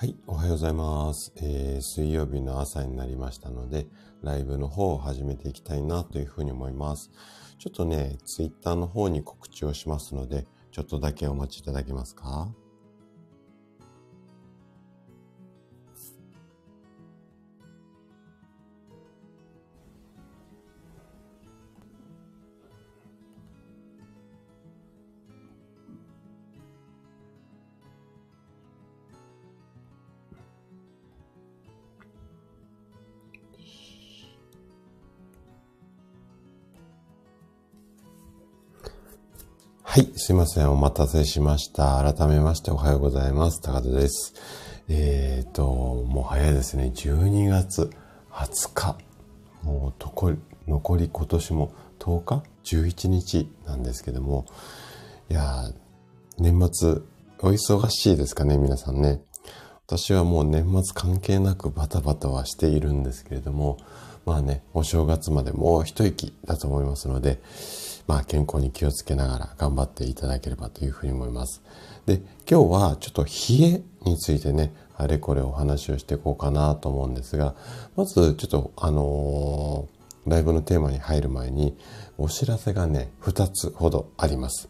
はい、おはようございます、えー水曜日の朝になりましたので、ライブの方を始めていきたいなというふうに思います。ちょっとね、ツイッターの方に告知をしますので、ちょっとだけお待ちいただけますか？すいません。お待たせしました。改めましておはようございます。高田です。えーと、もう早いですね。12月20日。もうとこ残り今年も10日 ?11 日なんですけども。いや、年末お忙しいですかね、皆さんね。私はもう年末関係なくバタバタはしているんですけれども、まあね、お正月までもう一息だと思いますので、まあ健康に気をつけながら頑張っていただければというふうに思います。で、今日はちょっと冷えについてね、あれこれお話をしていこうかなと思うんですが、まずちょっとあのーライブのテーマに入る前にお知らせがね、2つほどあります。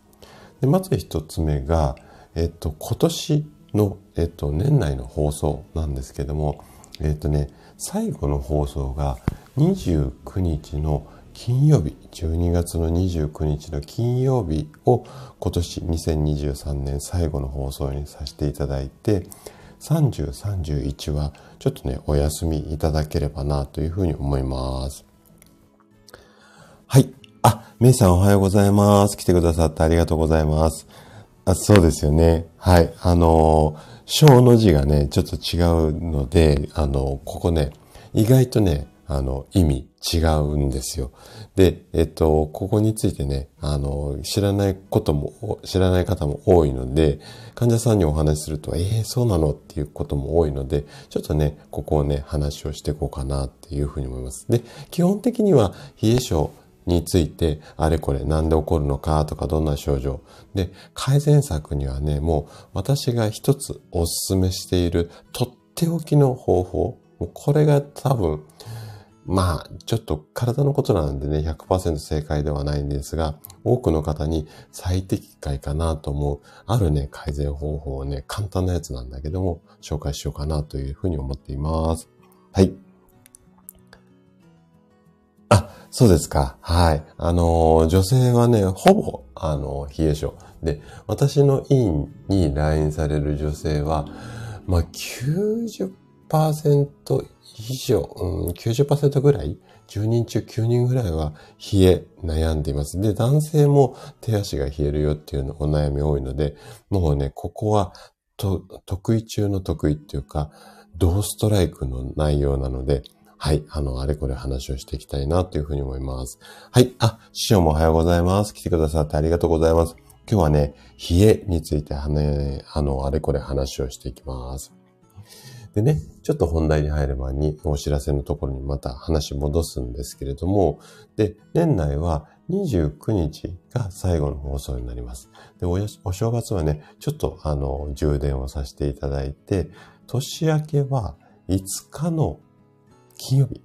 でまず1つ目が、えっと、今年の、えっと、年内の放送なんですけども、えっとね、最後の放送が29日の金曜日、12月の29日の金曜日を今年2023年最後の放送にさせていただいて、30、31はちょっとね、お休みいただければなというふうに思います。はい。あ、メイさんおはようございます。来てくださってありがとうございます。あそうですよね。はい。あの、小の字がね、ちょっと違うので、あのここね、意外とね、あの、意味違うんですよ。で、えっと、ここについてね、あの、知らないことも、知らない方も多いので、患者さんにお話しすると、ええそうなのっていうことも多いので、ちょっとね、ここをね、話をしていこうかなっていうふうに思います。で、基本的には、冷え症、について、あれこれなんで起こるのかとかどんな症状。で、改善策にはね、もう私が一つお勧めしているとっておきの方法。これが多分、まあ、ちょっと体のことなんでね、100%正解ではないんですが、多くの方に最適解かなと思う、あるね、改善方法をね、簡単なやつなんだけども、紹介しようかなというふうに思っています。はい。あ、そうですか。はい。あの、女性はね、ほぼ、あの、冷え性。で、私の院に来院される女性は、まあ、90%以上、うん、90%ぐらい ?10 人中9人ぐらいは冷え悩んでいます。で、男性も手足が冷えるよっていうのお悩み多いので、もうね、ここは、と、得意中の得意っていうか、同ストライクの内容なので、はい。あの、あれこれ話をしていきたいなというふうに思います。はい。あ、師匠もおはようございます。来てくださってありがとうございます。今日はね、冷えについてね、あの、あれこれ話をしていきます。でね、ちょっと本題に入る前にお知らせのところにまた話戻すんですけれども、で、年内は29日が最後の放送になります。で、おお正月はね、ちょっとあの、充電をさせていただいて、年明けは5日の金曜日。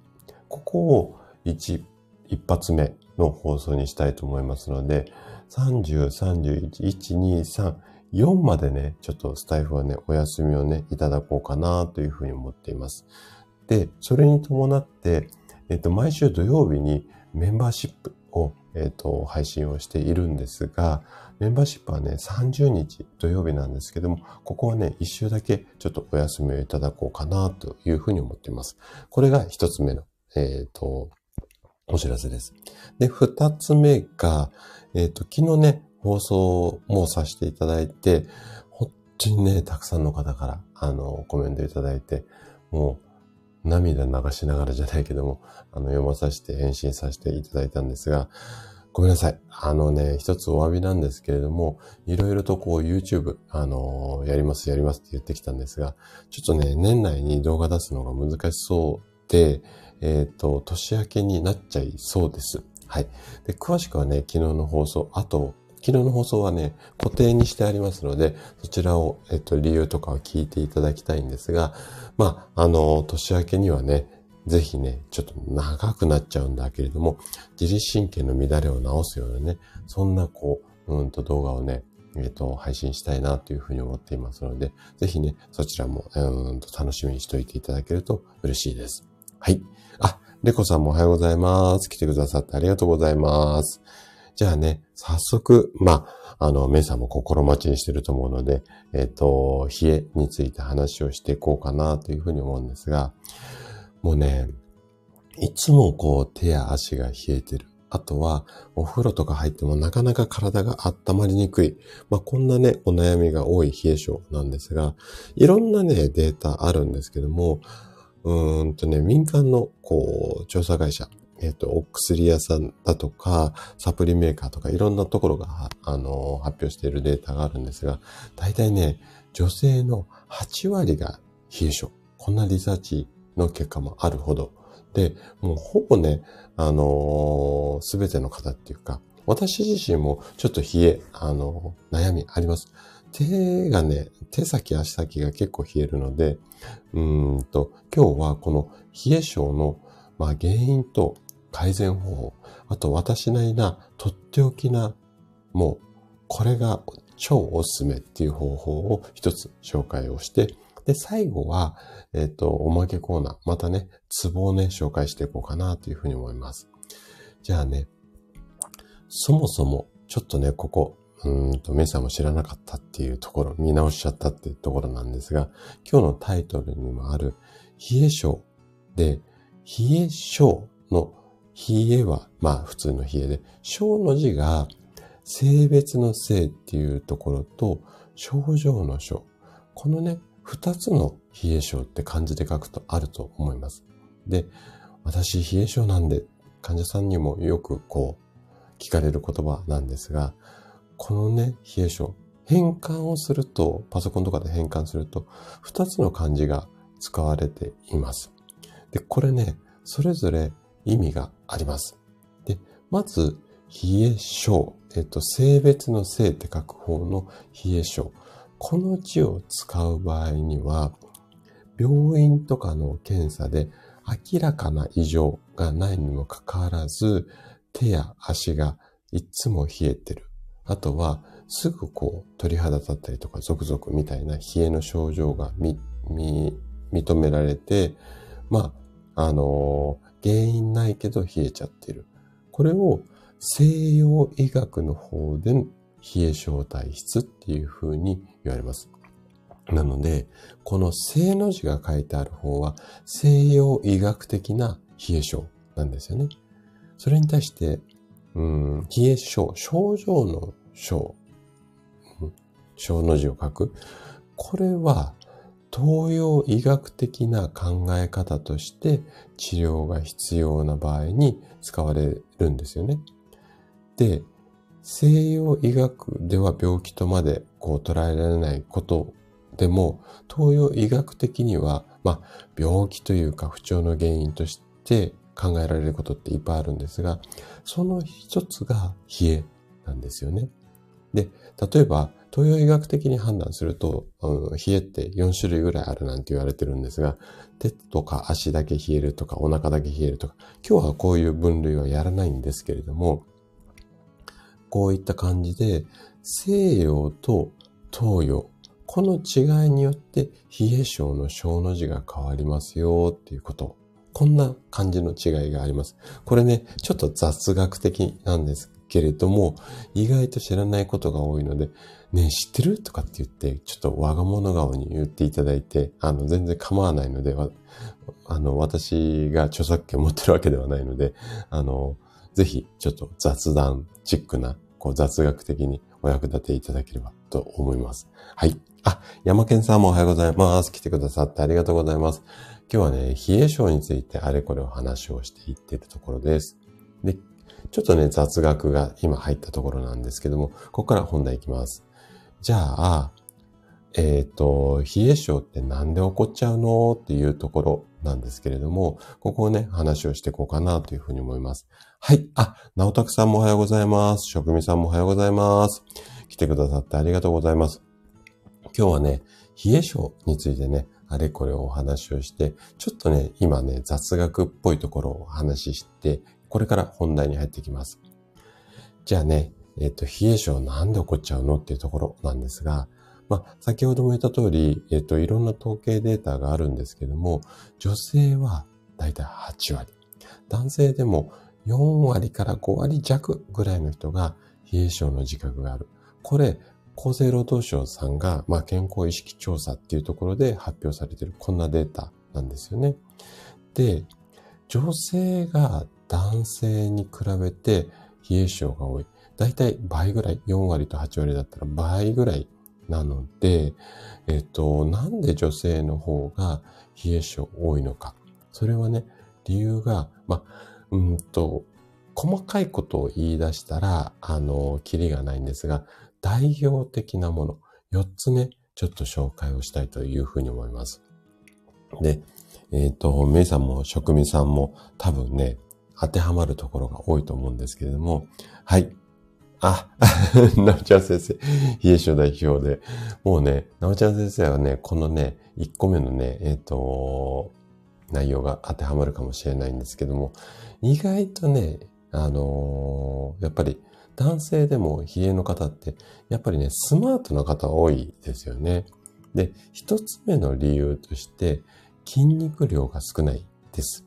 ここを一、一発目の放送にしたいと思いますので、30、31、1、2、3、4までね、ちょっとスタイフはね、お休みをね、いただこうかなというふうに思っています。で、それに伴って、えっと、毎週土曜日にメンバーシップを、えっと、配信をしているんですが、メンバーシップはね、30日土曜日なんですけども、ここはね、一週だけちょっとお休みをいただこうかなというふうに思っています。これが一つ目の、えっ、と、お知らせです。で、二つ目が、えっ、と、昨日ね、放送もさせていただいて、本当にね、たくさんの方から、あの、コメントいただいて、もう、涙流しながらじゃないけども、あの、読まさせて、返信させていただいたんですが、ごめんなさい。あのね、一つお詫びなんですけれども、いろいろとこう YouTube、あのやりますやりますって言ってきたんですが、ちょっとね、年内に動画出すのが難しそうで、えっ、と、年明けになっちゃいそうです。はい。で、詳しくはね、昨日の放送、あと、昨日の放送はね、固定にしてありますので、そちらを、えっと、理由とかを聞いていただきたいんですが、まあ、あの、年明けにはね、ぜひね、ちょっと長くなっちゃうんだけれども、自律神経の乱れを治すようなね、そんなこう、うんと動画をね、えっ、と、配信したいなというふうに思っていますので、ぜひね、そちらも、うんと楽しみにしておいていただけると嬉しいです。はい。あ、レコさんもおはようございます。来てくださってありがとうございます。じゃあね、早速、まあ、あの、メイさんも心待ちにしてると思うので、えっ、ー、と、冷えについて話をしていこうかなというふうに思うんですが、もうね、いつもこう手や足が冷えてる。あとは、お風呂とか入ってもなかなか体が温まりにくい。まあ、こんなね、お悩みが多い冷え性なんですが、いろんなね、データあるんですけども、うーんとね、民間の、こう、調査会社、えっ、ー、と、お薬屋さんだとか、サプリメーカーとか、いろんなところが、あの、発表しているデータがあるんですが、大体ね、女性の8割が冷え性。こんなリサーチの結果もあるほど。で、もうほぼね、あのす、べての方っていうか、私自身もちょっと冷え、あの、悩みあります。手がね、手先足先が結構冷えるので、うんと、今日はこの冷え性の、まあ、原因と改善方法、あと私なりなとっておきな、もう、これが超おすすめっていう方法を一つ紹介をして、で、最後は、えっ、ー、と、おまけコーナー、またね、ツボをね、紹介していこうかなというふうに思います。じゃあね、そもそも、ちょっとね、ここ、うんと、メイさんも知らなかったっていうところ、見直しちゃったっていうところなんですが、今日のタイトルにもある、冷え性で、冷え性の冷えは、まあ普通の冷えで、小の字が性別の性っていうところと、症状の症。このね、二つの冷え性って漢字で書くとあると思います。で、私冷え性なんで患者さんにもよくこう聞かれる言葉なんですが、このね、冷え性、変換をすると、パソコンとかで変換すると、二つの漢字が使われています。で、これね、それぞれ意味があります。で、まず、冷え性、えっと、性別の性って書く方の冷え性。この字を使う場合には、病院とかの検査で明らかな異常がないにもかかわらず、手や足がいつも冷えてる。あとは、すぐこう鳥肌立ったりとかゾクゾクみたいな冷えの症状が、認められて、まあ、あの、原因ないけど冷えちゃってる。これを西洋医学の方で冷え性体質っていう風に言われます。なので、この正の字が書いてある方は西洋医学的な冷え性なんですよね。それに対して、うん、冷え性、症状の症、症の字を書く。これは東洋医学的な考え方として治療が必要な場合に使われるんですよね。で、西洋医学では病気とまでこう捉えられないことでも、東洋医学的には、まあ、病気というか不調の原因として考えられることっていっぱいあるんですが、その一つが冷えなんですよね。で、例えば、東洋医学的に判断すると、うん、冷えって4種類ぐらいあるなんて言われてるんですが、手とか足だけ冷えるとか、お腹だけ冷えるとか、今日はこういう分類はやらないんですけれども、こういった感じで、西洋と東洋、この違いによって冷え性の小の字が変わりますよっていうこと。こんな感じの違いがあります。これね、ちょっと雑学的なんですけれども、意外と知らないことが多いので、ね知ってる？とかって言って、ちょっと我が物顔に言っていただいて、あの、全然構わないので、あの、私が著作権持ってるわけではないので、あの、ぜひ、ちょっと雑談チックなこう雑学的にお役立ていただければと思います。はい。あ、山健さんもおはようございます。来てくださってありがとうございます。今日はね、冷え性についてあれこれお話をしていってるところです。で、ちょっとね、雑学が今入ったところなんですけども、ここから本題いきます。じゃあ、えっ、ー、と、冷え症ってなんで起こっちゃうのっていうところなんですけれども、ここをね、話をしていこうかなというふうに思います。はい。あ、直拓さんもおはようございます。職味さんもおはようございます。来てくださってありがとうございます。今日はね、冷え症についてね、あれこれお話をして、ちょっとね、今ね、雑学っぽいところをお話しして、これから本題に入ってきます。じゃあね、えっ、と、冷え症なんで起こっちゃうのっていうところなんですが、まあ、先ほども言った通り、えっ、と、いろんな統計データがあるんですけども、女性はだいたい8割。男性でも4割から5割弱ぐらいの人が冷え症の自覚がある。これ、厚生労働省さんが、まあ、健康意識調査っていうところで発表されているこんなデータなんですよね。で、女性が男性に比べて冷え性が多い。だいたい倍ぐらい、4割と8割だったら倍ぐらいなので、えっと、なんで女性の方が冷え性多いのか。それはね、理由が、まあ、うんと、細かいことを言い出したら、あの、キリがないんですが、代表的なもの、4つね、ちょっと紹介をしたいというふうに思います。で、えっ、ー、と、メイさんも職味さんも多分ね、当てはまるところが多いと思うんですけれども、はい。あ、なおちゃん先生、冷え性代表で、もうね、なおちゃん先生はね、このね、1個目のね、えっ、ー、と、内容が当てはまるかもしれないんですけども、意外とね、あのー、やっぱり男性でも冷えの方って、やっぱりね、スマートな方多いですよね。で、一つ目の理由として、筋肉量が少ないです。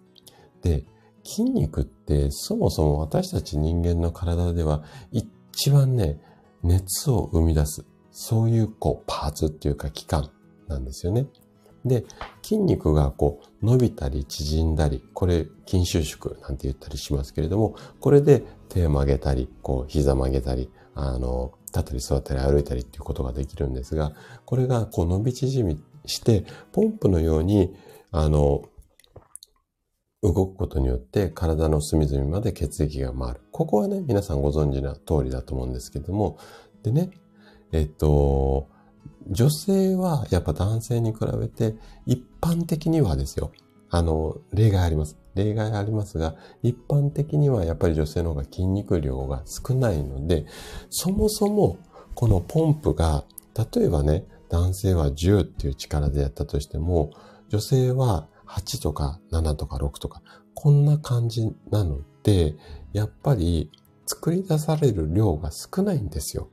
で、筋肉ってそもそも私たち人間の体では一一番ね、熱を生み出す、そういうこうパーツっていうか器官なんですよね。で、筋肉がこう伸びたり縮んだり、これ筋収縮なんて言ったりしますけれども、これで手を曲げたり、こう膝曲げたり、あの、立ったり座ったり歩いたりっていうことができるんですが、これがこう伸び縮みして、ポンプのように、あの、動くことによって体の隅々まで血液が回る。ここはね、皆さんご存知な通りだと思うんですけども、でね、えっと、女性はやっぱ男性に比べて一般的にはですよ。あの、例外あります。例外ありますが、一般的にはやっぱり女性の方が筋肉量が少ないので、そもそもこのポンプが、例えばね、男性は10っていう力でやったとしても、女性は8とか7とか6とか、こんな感じなので、やっぱり作り出される量が少ないんですよ。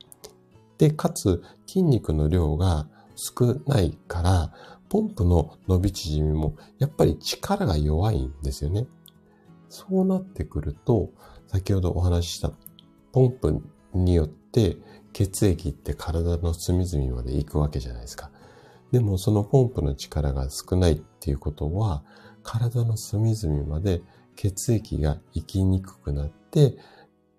で、かつ筋肉の量が少ないから、ポンプの伸び縮みもやっぱり力が弱いんですよね。そうなってくると、先ほどお話ししたポンプによって血液って体の隅々まで行くわけじゃないですか。でもそのポンプの力が少ないっていうことは、体の隅々まで血液が行きにくくなって、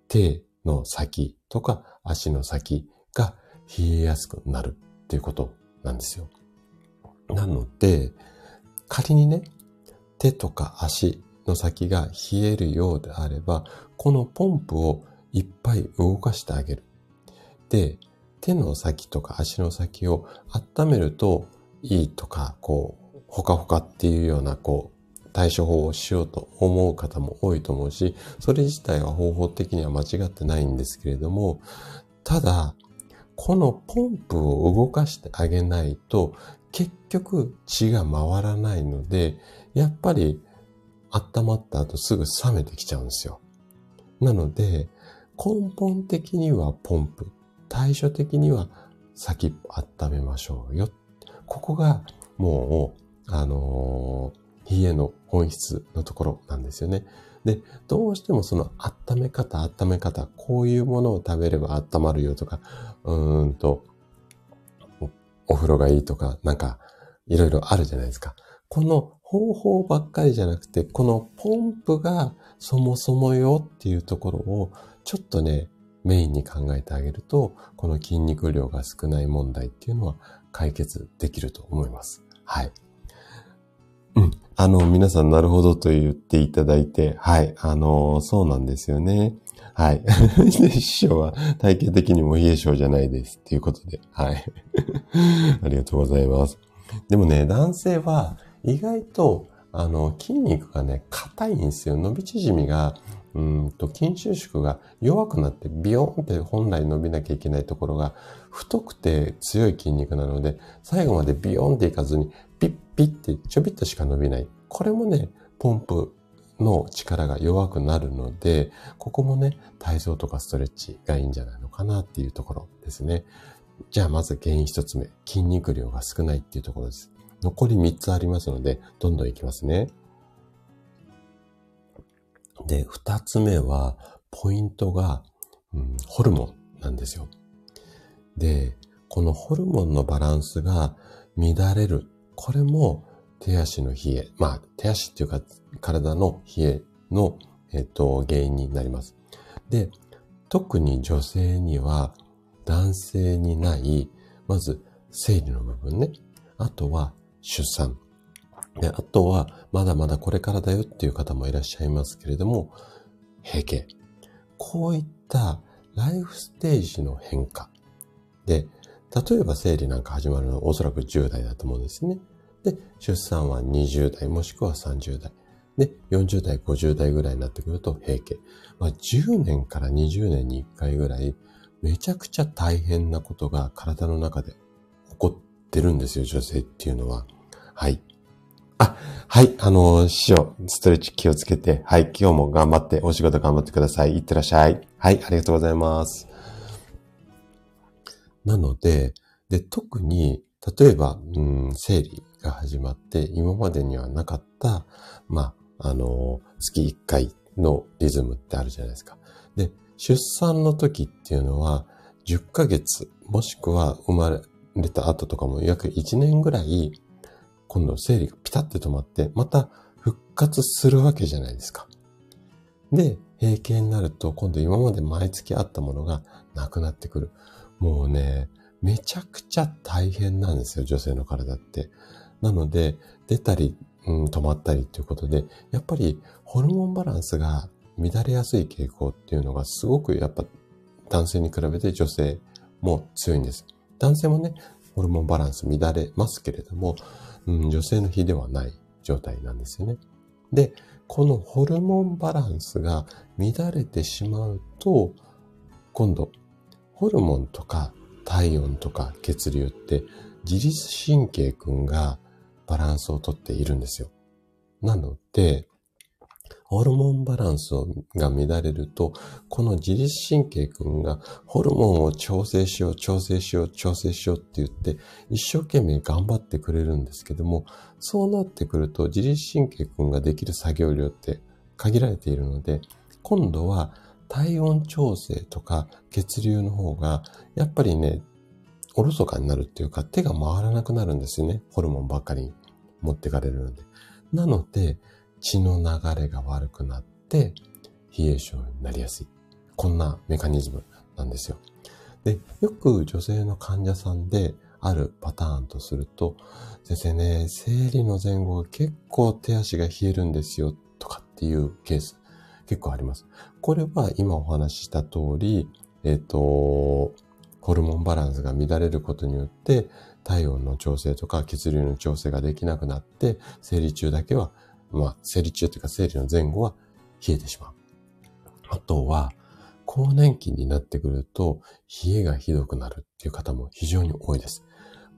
手の先とか足の先が冷えやすくなるっていうことなんですよ。なので、仮にね、手とか足の先が冷えるようであれば、このポンプをいっぱい動かしてあげる。で、手の先とか足の先を温めるといいとか、こう、ほかほかっていうような、こう、対処法をしようと思う方も多いと思うし、それ自体は方法的には間違ってないんですけれども、ただ、このポンプを動かしてあげないと、結局血が回らないので、やっぱり温まった後すぐ冷めてきちゃうんですよ。なので、根本的にはポンプ、対処的には先温めましょうよ。ここがもう、あのー、冷えの本質のところなんですよね。で、どうしてもその温め方、温め方、こういうものを食べれば温まるよとか、うーんと、お風呂がいいとか、なんか、いろいろあるじゃないですか。この方法ばっかりじゃなくて、このポンプがそもそもよっていうところを、ちょっとね、メインに考えてあげると、この筋肉量が少ない問題っていうのは解決できると思います。はい。うん。あの、皆さんなるほどと言っていただいて、はい。あの、そうなんですよね。はい。師匠は体型的にも冷え性じゃないです。っていうことで。はい。ありがとうございます。でもね、男性は意外と、あの、筋肉がね、硬いんですよ。伸び縮みが、うんと、筋収縮が弱くなって、ビヨーンって本来伸びなきゃいけないところが、太くて強い筋肉なので、最後までビヨーンっていかずに、ピッピッってちょびっとしか伸びない。これもね、ポンプの力が弱くなるので、ここもね、体操とかストレッチがいいんじゃないのかなっていうところですね。じゃあまず原因一つ目、筋肉量が少ないっていうところです。残り三つありますので、どんどんいきますね。で、二つ目は、ポイントが、うん、ホルモンなんですよ。で、このホルモンのバランスが乱れる。これも手足の冷え。まあ、手足っていうか体の冷えの、えっと、原因になります。で、特に女性には男性にない、まず生理の部分ね。あとは出産。で、あとは、まだまだこれからだよっていう方もいらっしゃいますけれども、閉経。こういったライフステージの変化。で、例えば生理なんか始まるのはおそらく10代だと思うんですね。で、出産は20代もしくは30代。で、40代、50代ぐらいになってくると閉経。まあ、10年から20年に1回ぐらい、めちゃくちゃ大変なことが体の中で起こってるんですよ、女性っていうのは。はい。あ、はい、あの、師匠、ストレッチ気をつけて、はい、今日も頑張って、お仕事頑張ってください。いってらっしゃい。はい、ありがとうございます。なので、で、特に、例えば、うん、生理が始まって、今までにはなかった、まあ、あの、月1回のリズムってあるじゃないですか。で、出産の時っていうのは、10ヶ月、もしくは生まれた後とかも約1年ぐらい今度生理がピタって止まって、また復活するわけじゃないですか。で、閉経になると、今度今まで毎月あったものがなくなってくる。もうね、めちゃくちゃ大変なんですよ、女性の体って。なので、出たり、うん、止まったりということで、やっぱりホルモンバランスが乱れやすい傾向っていうのがすごくやっぱ男性に比べて女性も強いんです。男性もね、ホルモンバランス乱れますけれども、うん、女性の日ではない状態なんですよね。で、このホルモンバランスが乱れてしまうと、今度、ホルモンとか体温とか血流って自律神経君がバランスをとっているんですよ。なので、ホルモンバランスが乱れると、この自律神経君がホルモンを調整しよう、調整しよう、調整しようって言って、一生懸命頑張ってくれるんですけども、そうなってくると自律神経君ができる作業量って限られているので、今度は体温調整とか血流の方が、やっぱりね、おろそかになるっていうか、手が回らなくなるんですよね。ホルモンばっかり持ってかれるので。なので、血の流れが悪くなって、冷え症になりやすい。こんなメカニズムなんですよ。で、よく女性の患者さんであるパターンとすると、先生ね、生理の前後結構手足が冷えるんですよ、とかっていうケース結構あります。これは今お話しした通り、えっ、ー、と、ホルモンバランスが乱れることによって、体温の調整とか血流の調整ができなくなって、生理中だけはまあ、生理中というか生理の前後は冷えてしまう。あとは、更年期になってくると、冷えがひどくなるっていう方も非常に多いです。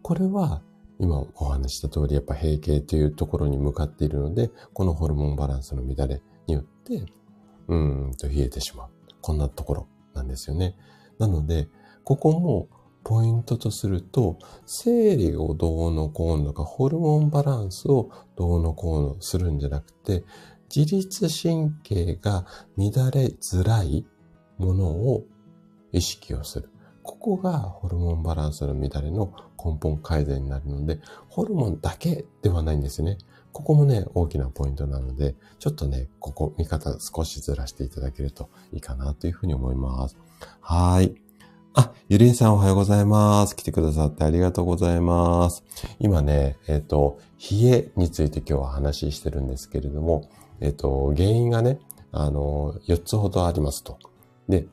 これは、今お話した通り、やっぱ閉経というところに向かっているので、このホルモンバランスの乱れによって、うーんと冷えてしまう。こんなところなんですよね。なので、ここもポイントとすると、生理をどうのこうのか、ホルモンバランスをどうのこうのするんじゃなくて、自律神経が乱れづらいものを意識をする。ここがホルモンバランスの乱れの根本改善になるので、ホルモンだけではないんですね。ここもね、大きなポイントなので、ちょっとね、ここ見方少しずらしていただけるといいかなというふうに思います。はい。あ、ゆりんさんおはようございます。来てくださってありがとうございます。今ね、えっ、ー、と、冷えについて今日は話してるんですけれども、えっ、ー、と、原因がね、あの、4つほどありますとで、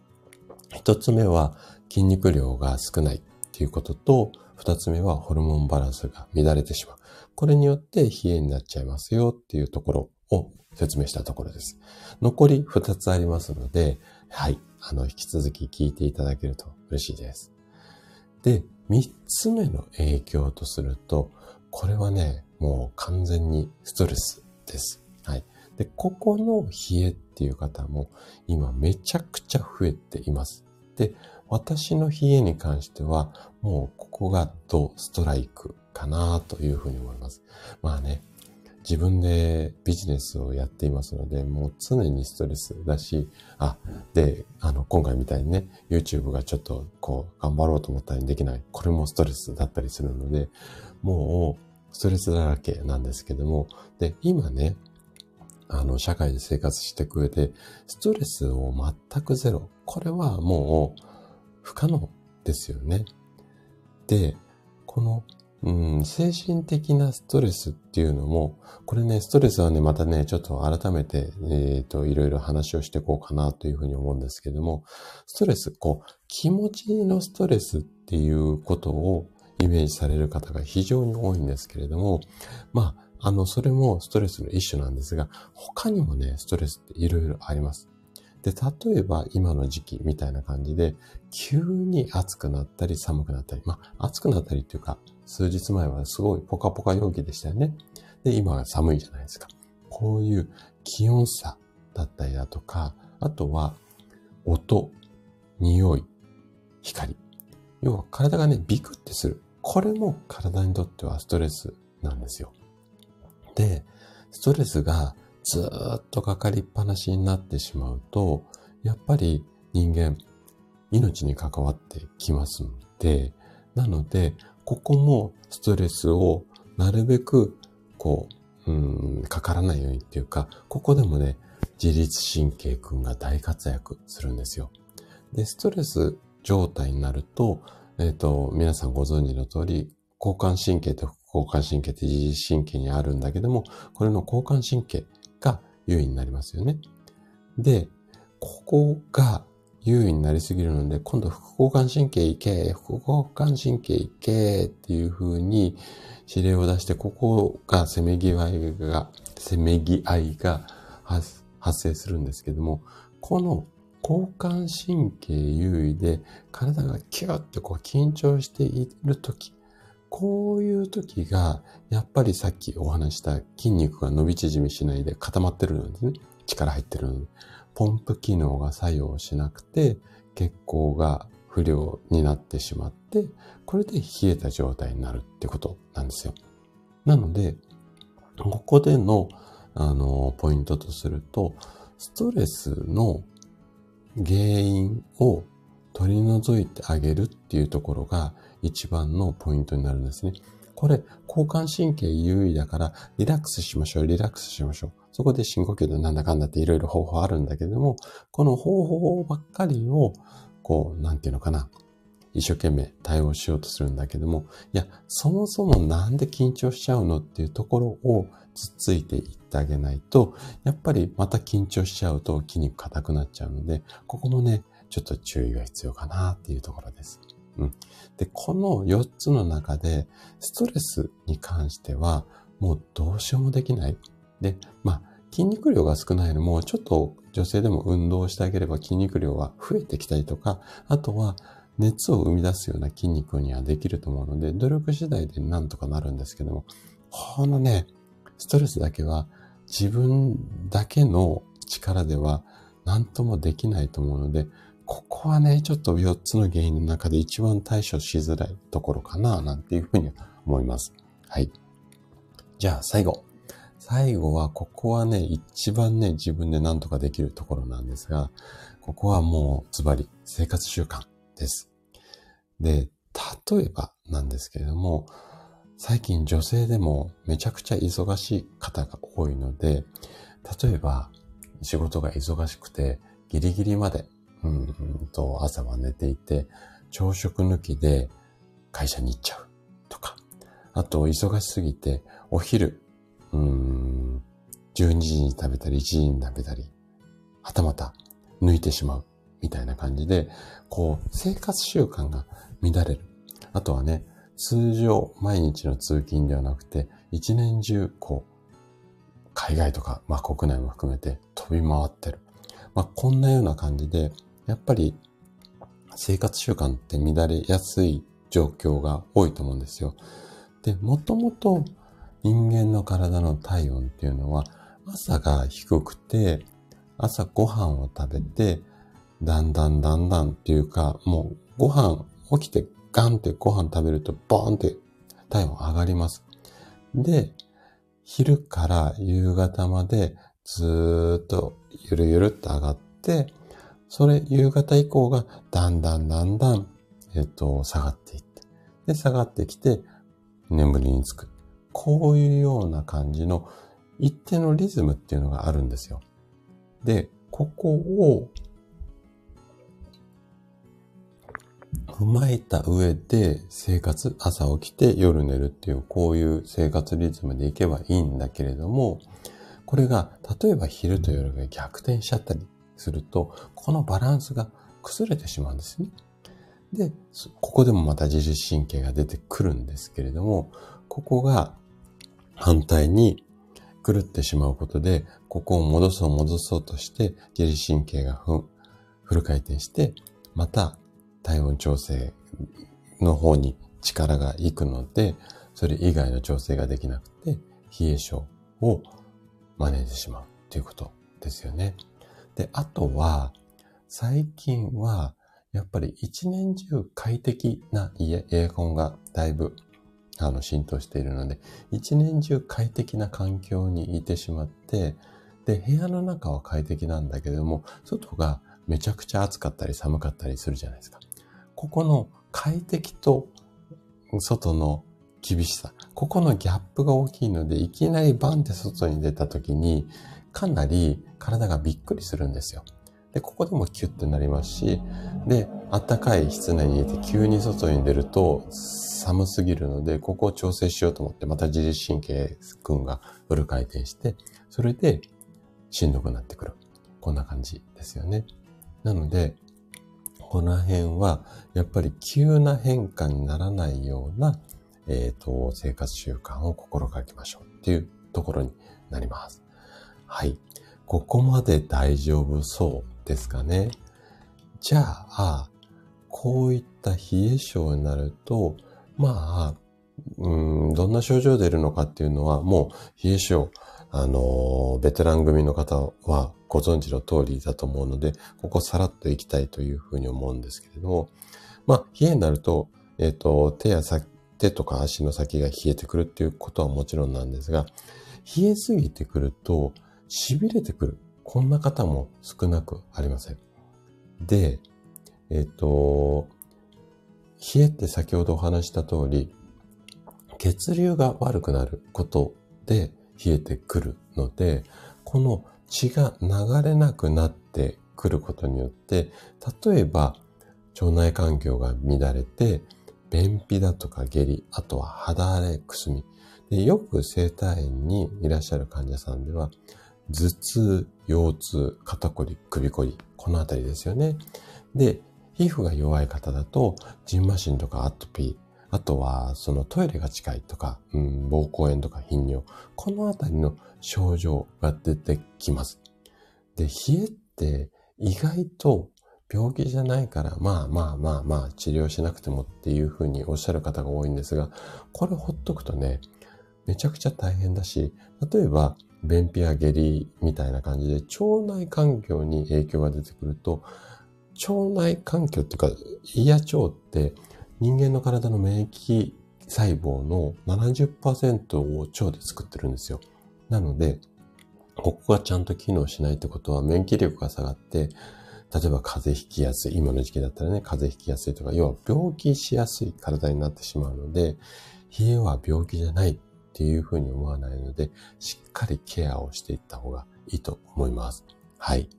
一つ目は筋肉量が少ないっていうことと、二つ目はホルモンバランスが乱れてしまう。これによって冷えになっちゃいますよっていうところを説明したところです。残り二つありますので、はい。あの、引き続き聞いていただけると嬉しいです。で、三つ目の影響とすると、これはね、もう完全にストレスです。はい。で、ここの冷えっていう方も今めちゃくちゃ増えています。で、私の冷えに関しては、もうここがドストライクかなというふうに思います。まあね、自分でビジネスをやっていますので、もう常にストレスだし、あ、で、あの、今回みたいにね、YouTube がちょっとこう、頑張ろうと思ったりできない。これもストレスだったりするので、もう、ストレスだらけなんですけども、で、今ね、あの、社会で生活してく上で、ストレスを全くゼロ。これはもう不可能ですよね。で、このうん、精神的なストレスっていうのも、これね、ストレスはね、またね、ちょっと改めて、えっ、ー、と、いろいろ話をしていこうかなというふうに思うんですけども、ストレス、こう、気持ちのストレスっていうことをイメージされる方が非常に多いんですけれども、まあ、あの、それもストレスの一種なんですが、他にもね、ストレスっていろいろあります。で、例えば今の時期みたいな感じで、急に暑くなったり寒くなったり、まあ、暑くなったりっていうか、数日前はすごいポカポカ陽気でしたよね。で、今は寒いじゃないですか。こういう気温差だったりだとか、あとは音、匂い、光。要は体がね、ビクってする。これも体にとってはストレスなんですよ。で、ストレスがずっとかかりっぱなしになってしまうと、やっぱり人間、命に関わってきますので、なので、ここもストレスをなるべく、こう、うん、かからないようにっていうか、ここでもね、自律神経くんが大活躍するんですよ。で、ストレス状態になると、えっ、ー、と、皆さんご存知の通り、交感神経と副交感神経って自律神経にあるんだけども、これの交感神経が優位になりますよね。で、ここが優位になりすぎるので、今度副交感神経行け、副交感神経行けっていう風に指令を出して、ここがせめぎ合いが、せめぎ合いが発生するんですけども、この交感神経優位で体がキュッてこう緊張しているとき、こういう時が、やっぱりさっきお話した筋肉が伸び縮みしないで固まってるのですね。力入ってるので。ポンプ機能が作用しなくて、血行が不良になってしまって、これで冷えた状態になるってことなんですよ。なので、ここでの、あの、ポイントとすると、ストレスの原因を取り除いてあげるっていうところが一番のポイントになるんですね。これ、交感神経優位だから、リラックスしましょう、リラックスしましょう。そこで深呼吸でなんだかんだっていろいろ方法あるんだけども、この方法ばっかりを、こう、なんていうのかな。一生懸命対応しようとするんだけども、いや、そもそもなんで緊張しちゃうのっていうところをつっついていってあげないと、やっぱりまた緊張しちゃうと筋肉硬くなっちゃうので、ここもね、ちょっと注意が必要かなっていうところです。うん。で、この4つの中で、ストレスに関しては、もうどうしようもできない。で、まあ、筋肉量が少ないのも、ちょっと女性でも運動してあげれば筋肉量は増えてきたりとか、あとは熱を生み出すような筋肉にはできると思うので、努力次第でなんとかなるんですけども、このね、ストレスだけは自分だけの力では何ともできないと思うので、ここはね、ちょっと4つの原因の中で一番対処しづらいところかな、なんていうふうに思います。はい。じゃあ最後。最後は、ここはね、一番ね、自分で何とかできるところなんですが、ここはもうズバリ生活習慣です。で、例えばなんですけれども、最近女性でもめちゃくちゃ忙しい方が多いので、例えば仕事が忙しくてギリギリまでうんと、朝は寝ていて、朝食抜きで会社に行っちゃうとか、あと、忙しすぎて、お昼、うん、12時に食べたり、1時に食べたり、はたまた抜いてしまうみたいな感じで、こう、生活習慣が乱れる。あとはね、通常毎日の通勤ではなくて、一年中、こう、海外とか、まあ国内も含めて飛び回ってる。まあこんなような感じで、やっぱり生活習慣って乱れやすい状況が多いと思うんですよ。で、もともと人間の体の体温っていうのは朝が低くて、朝ご飯を食べて、だんだんだんだんっていうか、もうご飯起きてガンってご飯食べるとボーンって体温上がります。で、昼から夕方までずっとゆるゆるっと上がって、それ夕方以降がだんだんだんだん、えっと、下がっていって、で、下がってきて眠りにつく。こういうような感じの一定のリズムっていうのがあるんですよ。で、ここを踏まえた上で生活、朝起きて夜寝るっていうこういう生活リズムでいけばいいんだけれども、これが例えば昼と夜が逆転しちゃったりすると、このバランスが崩れてしまうんですね。で、ここでもまた自律神経が出てくるんですけれども、ここが反対に狂ってしまうことで、ここを戻そう戻そうとして、自律神経がフル回転して、また体温調整の方に力が行くので、それ以外の調整ができなくて、冷え症を招いてしまうということですよね。で、あとは、最近は、やっぱり一年中快適な家、エアコンがだいぶ、あの、浸透しているので、一年中快適な環境にいてしまって、で、部屋の中は快適なんだけども、外がめちゃくちゃ暑かったり寒かったりするじゃないですか。ここの快適と外の厳しさ、ここのギャップが大きいので、いきなりバンって外に出た時に、かなり体がびっくりするんですよ。で、ここでもキュッてなりますし、で、暖かい室内にいて急に外に出ると寒すぎるので、ここを調整しようと思って、また自律神経群がフル回転して、それでしんどくなってくる。こんな感じですよね。なので、この辺は、やっぱり急な変化にならないような、えっ、ー、と、生活習慣を心がけましょうっていうところになります。はい。ここまで大丈夫そうですかね。じゃあ、こういった冷え性になると、まあ、うん、どんな症状出るのかっていうのは、もう冷え性、あの、ベテラン組の方はご存知の通りだと思うので、ここさらっといきたいというふうに思うんですけれども、まあ、冷えになると、えっ、ー、と、手や手とか足の先が冷えてくるっていうことはもちろんなんですが、冷えすぎてくると、痺れてくる。こんな方も少なくありません。で、えっ、と、冷えって先ほどお話した通り、血流が悪くなることで冷えてくるので、この血が流れなくなってくることによって、例えば腸内環境が乱れて、便秘だとか下痢、あとは肌荒れ、くすみ。でよく生体院にいらっしゃる患者さんでは、頭痛、腰痛、肩こり、首こり、このあたりですよね。で、皮膚が弱い方だと、ジンマシンとかアトピー、あとは、そのトイレが近いとか、うん、膀胱炎とか頻尿。このあたりの症状が出てきます。で、冷えって意外と病気じゃないから、まあまあまあまあ治療しなくてもっていうふうにおっしゃる方が多いんですが、これほっとくとね、めちゃくちゃ大変だし、例えば、便秘や下痢みたいな感じで腸内環境に影響が出てくると、腸内環境っていうか、胃や腸って人間の体の免疫細胞の70%を腸で作ってるんですよ。なので、ここがちゃんと機能しないってことは免疫力が下がって、例えば風邪ひきやすい、今の時期だったらね、風邪ひきやすいとか、要は病気しやすい体になってしまうので、冷えは病気じゃないっっていうふうに思わないので、しっかりケアをしていった方がいいと思います。はい。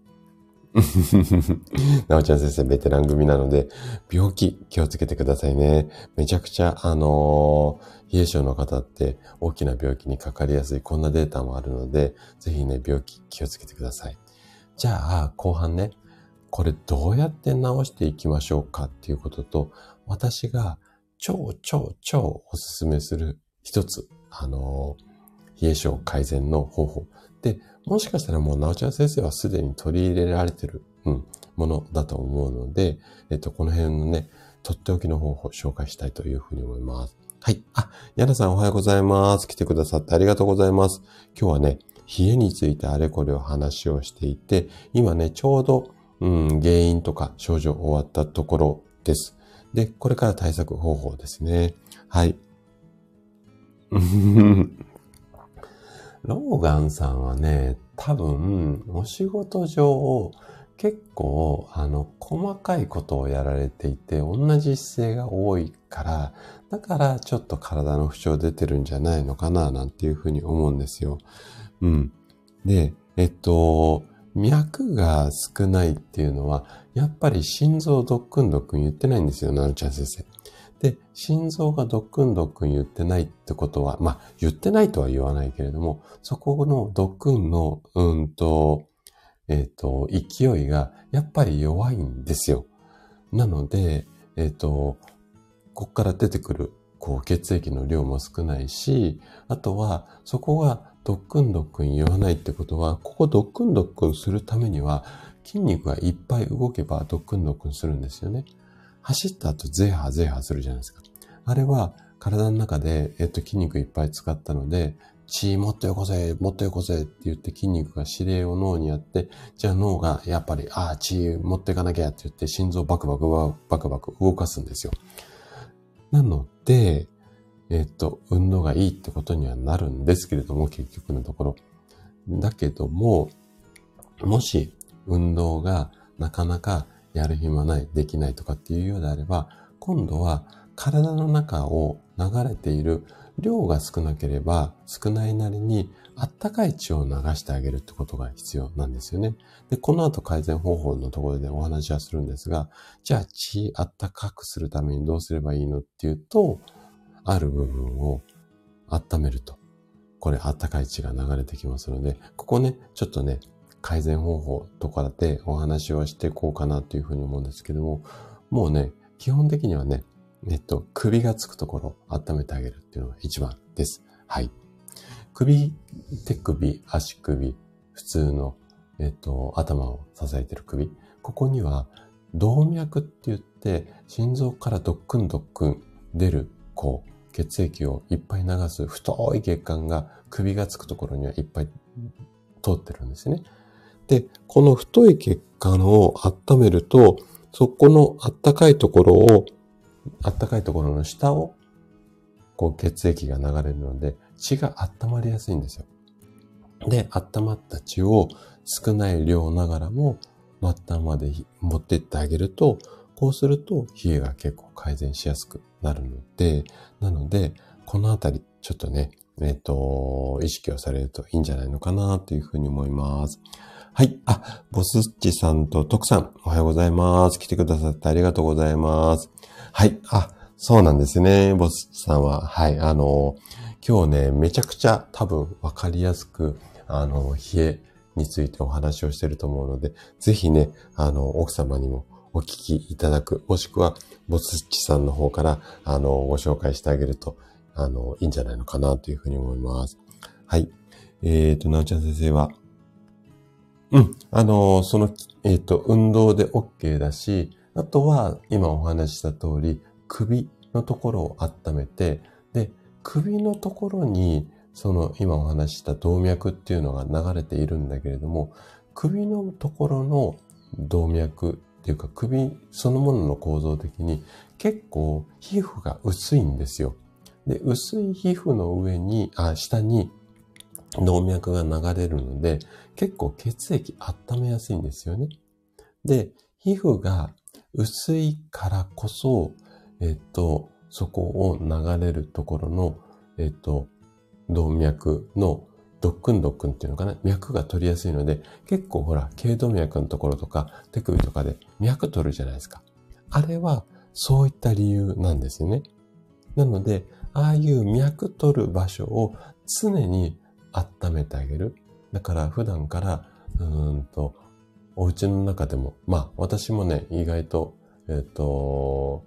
なおちゃん先生、ベテラン組なので、病気気をつけてくださいね。めちゃくちゃ、あのー、冷え性の方って大きな病気にかかりやすい、こんなデータもあるので、ぜひね、病気気をつけてください。じゃあ、後半ね、これどうやって直していきましょうかっていうことと、私が超超超おすすめする一つ、あの冷え症改善の方法。で、もしかしたらもう、なおちゃん先生はすでに取り入れられてる、うん、ものだと思うので、えっと、この辺のね、とっておきの方法を紹介したいというふうに思います。はい。あ、ヤナさんおはようございます。来てくださってありがとうございます。今日はね、冷えについてあれこれを話をしていて、今ね、ちょうど、うん、原因とか症状終わったところです。で、これから対策方法ですね。はい。ローガンさんはね、多分、お仕事上、結構、あの、細かいことをやられていて、同じ姿勢が多いから、だからちょっと体の不調出てるんじゃないのかな、なんていうふうに思うんですよ。うん。で、えっと、脈が少ないっていうのは、やっぱり心臓ドックンドックン言ってないんですよ、なるちゃん先生。で、心臓がドックンドックン言ってないってことは、まあ、言ってないとは言わないけれども、そこのドックンの、うんと、えっ、ー、と、勢いがやっぱり弱いんですよ。なので、えっ、ー、と、ここから出てくる、こう、血液の量も少ないし、あとは、そこがドックンドックン言わないってことは、ここドックンドックンするためには、筋肉がいっぱい動けばドックンドックンするんですよね。走った後ゼーハーゼーハするじゃないですか。あれは体の中で、えっと、筋肉いっぱい使ったので、血もっとよこせ、もっとよこせって言って筋肉が指令を脳にやって、じゃあ脳がやっぱり、ああ、血持っていかなきゃって言って心臓バクバクバクバク動かすんですよ。なので、えっと、運動がいいってことにはなるんですけれども、結局のところ。だけども、もし運動がなかなかやる暇ない、できないとかっていうようであれば、今度は体の中を流れている量が少なければ少ないなりにあったかい血を流してあげるってことが必要なんですよね。で、この後改善方法のところでお話はするんですが、じゃあ血あったかくするためにどうすればいいのっていうと、ある部分を温めると。これあったかい血が流れてきますので、ここね、ちょっとね、改善方法とかでお話をしていこうかなというふうに思うんですけども、もうね、基本的にはね、えっと、首がつくところ温めてあげるっていうのが一番です。はい。首、手首、足首、普通の、えっと、頭を支えてる首。ここには、動脈って言って、心臓からドックンドックン出る、こう、血液をいっぱい流す太い血管が首がつくところにはいっぱい通ってるんですね。で、この太い血管を温めると、そこのあったかいところを、あったかいところの下を、こう血液が流れるので、血が温まりやすいんですよ。で、温まった血を少ない量ながらも、末端まで持ってってあげると、こうすると冷えが結構改善しやすくなるので、なので、このあたり、ちょっとね、えっ、ー、と、意識をされるといいんじゃないのかなというふうに思います。はい。あ、ボスッチさんとトクさん、おはようございます。来てくださってありがとうございます。はい。あ、そうなんですね。ボスッチさんは。はい。あの、今日ね、めちゃくちゃ多分わかりやすく、あの、冷えについてお話をしてると思うので、ぜひね、あの、奥様にもお聞きいただく、もしくは、ボスッチさんの方から、あの、ご紹介してあげると、あの、いいんじゃないのかなというふうに思います。はい。えっ、ー、と、なおちゃん先生は、うん。あの、その、えっ、ー、と、運動で OK だし、あとは、今お話しした通り、首のところを温めて、で、首のところに、その、今お話しした動脈っていうのが流れているんだけれども、首のところの動脈っていうか、首そのものの構造的に結構皮膚が薄いんですよ。で、薄い皮膚の上に、あ、下に動脈が流れるので、結構血液温めやすいんですよね。で、皮膚が薄いからこそ、えっと、そこを流れるところの、えっと、動脈のドックンドックンっていうのかな？脈が取りやすいので、結構ほら、頸動脈のところとか手首とかで脈取るじゃないですか。あれはそういった理由なんですよね。なので、ああいう脈取る場所を常に温めてあげる。だから普段から、うんと、お家の中でも、まあ私もね、意外と、えっ、と、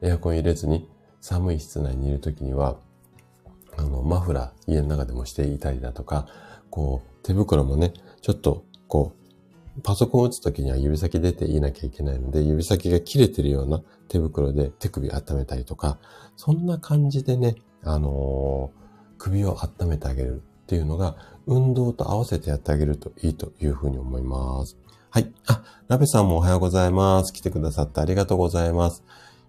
エアコン入れずに寒い室内にいるときには、あの、マフラー家の中でもしていたりだとか、こう、手袋もね、ちょっと、こう、パソコンを打つときには指先出ていなきゃいけないので、指先が切れてるような手袋で手首温めたりとか、そんな感じでね、あのー、首を温めてあげるっていうのが、運動と合わせてやってあげるといいというふうに思います。はい。あ、ラベさんもおはようございます。来てくださってありがとうございます。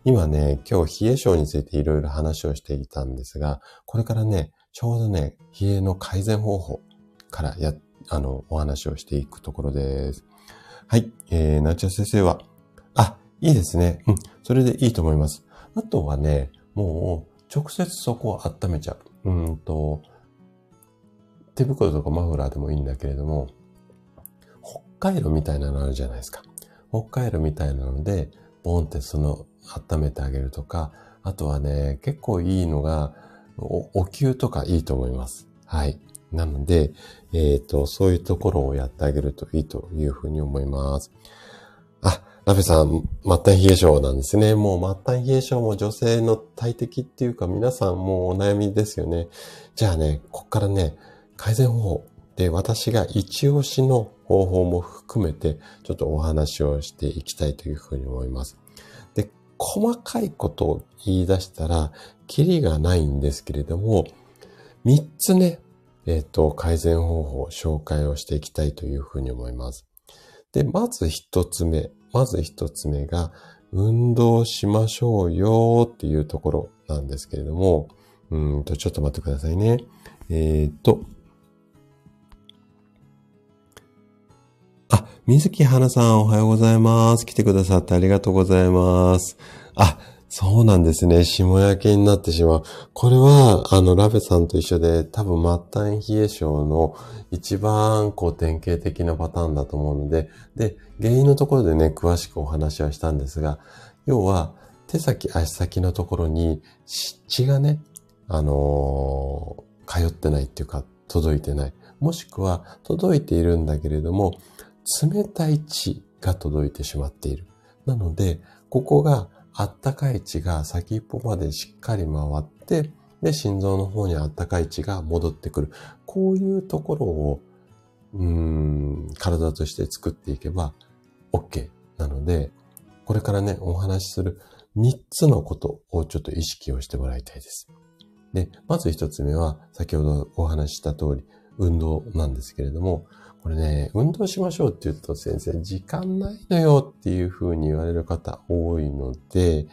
今ね、今日冷え症についていろいろ話をしていたんですが、これからね、ちょうどね、冷えの改善方法からや、あの、お話をしていくところです。はい。えー、なちゃ先生は、あ、いいですね。うん。それでいいと思います。あとはね、もう、直接そこを温めちゃう。うんと、手袋とかマフラーでもいいんだけれども、北海道みたいなのあるじゃないですか。北海道みたいなので、ボンってその温めてあげるとか、あとはね、結構いいのが、お、お灸とかいいと思います。はい。なので、えっ、ー、と、そういうところをやってあげるといいというふうに思います。あ、ラベさん、末端冷え症なんですね。もう末端冷え症も女性の大敵っていうか皆さんもうお悩みですよね。じゃあね、こっからね、改善方法で私が一押しの方法も含めてちょっとお話をしていきたいというふうに思います。で細かいことを言い出したら、キリがないんですけれども、三つね、えっ、ー、と、改善方法、紹介をしていきたいというふうに思います。で、まず一つ目。まず一つ目が、運動しましょうよっていうところなんですけれども、うんと、ちょっと待ってくださいね。えっ、と、あ、水木花さんおはようございます。来てくださってありがとうございます。あ、そうなんですね。霜焼けになってしまう。これは、あの、ラベさんと一緒で、多分末端冷え症の一番、こう、典型的なパターンだと思うので、で、原因のところでね、詳しくお話はしたんですが、要は、手先、足先のところに血がね、あのー、通ってないっていうか、届いてない。もしくは、届いているんだけれども、冷たい血が届いてしまっている。なので、ここがあったかい血が先っぽまでしっかり回って、で、心臓の方にあったかい血が戻ってくる。こういうところを、うーん、体として作っていけば OK なので、これからね、お話しする3つのことをちょっと意識をしてもらいたいです。で、まず1つ目は、先ほどお話しした通り、運動なんですけれども、これね、運動しましょうって言うと先生、時間ないのよっていうふうに言われる方多いので、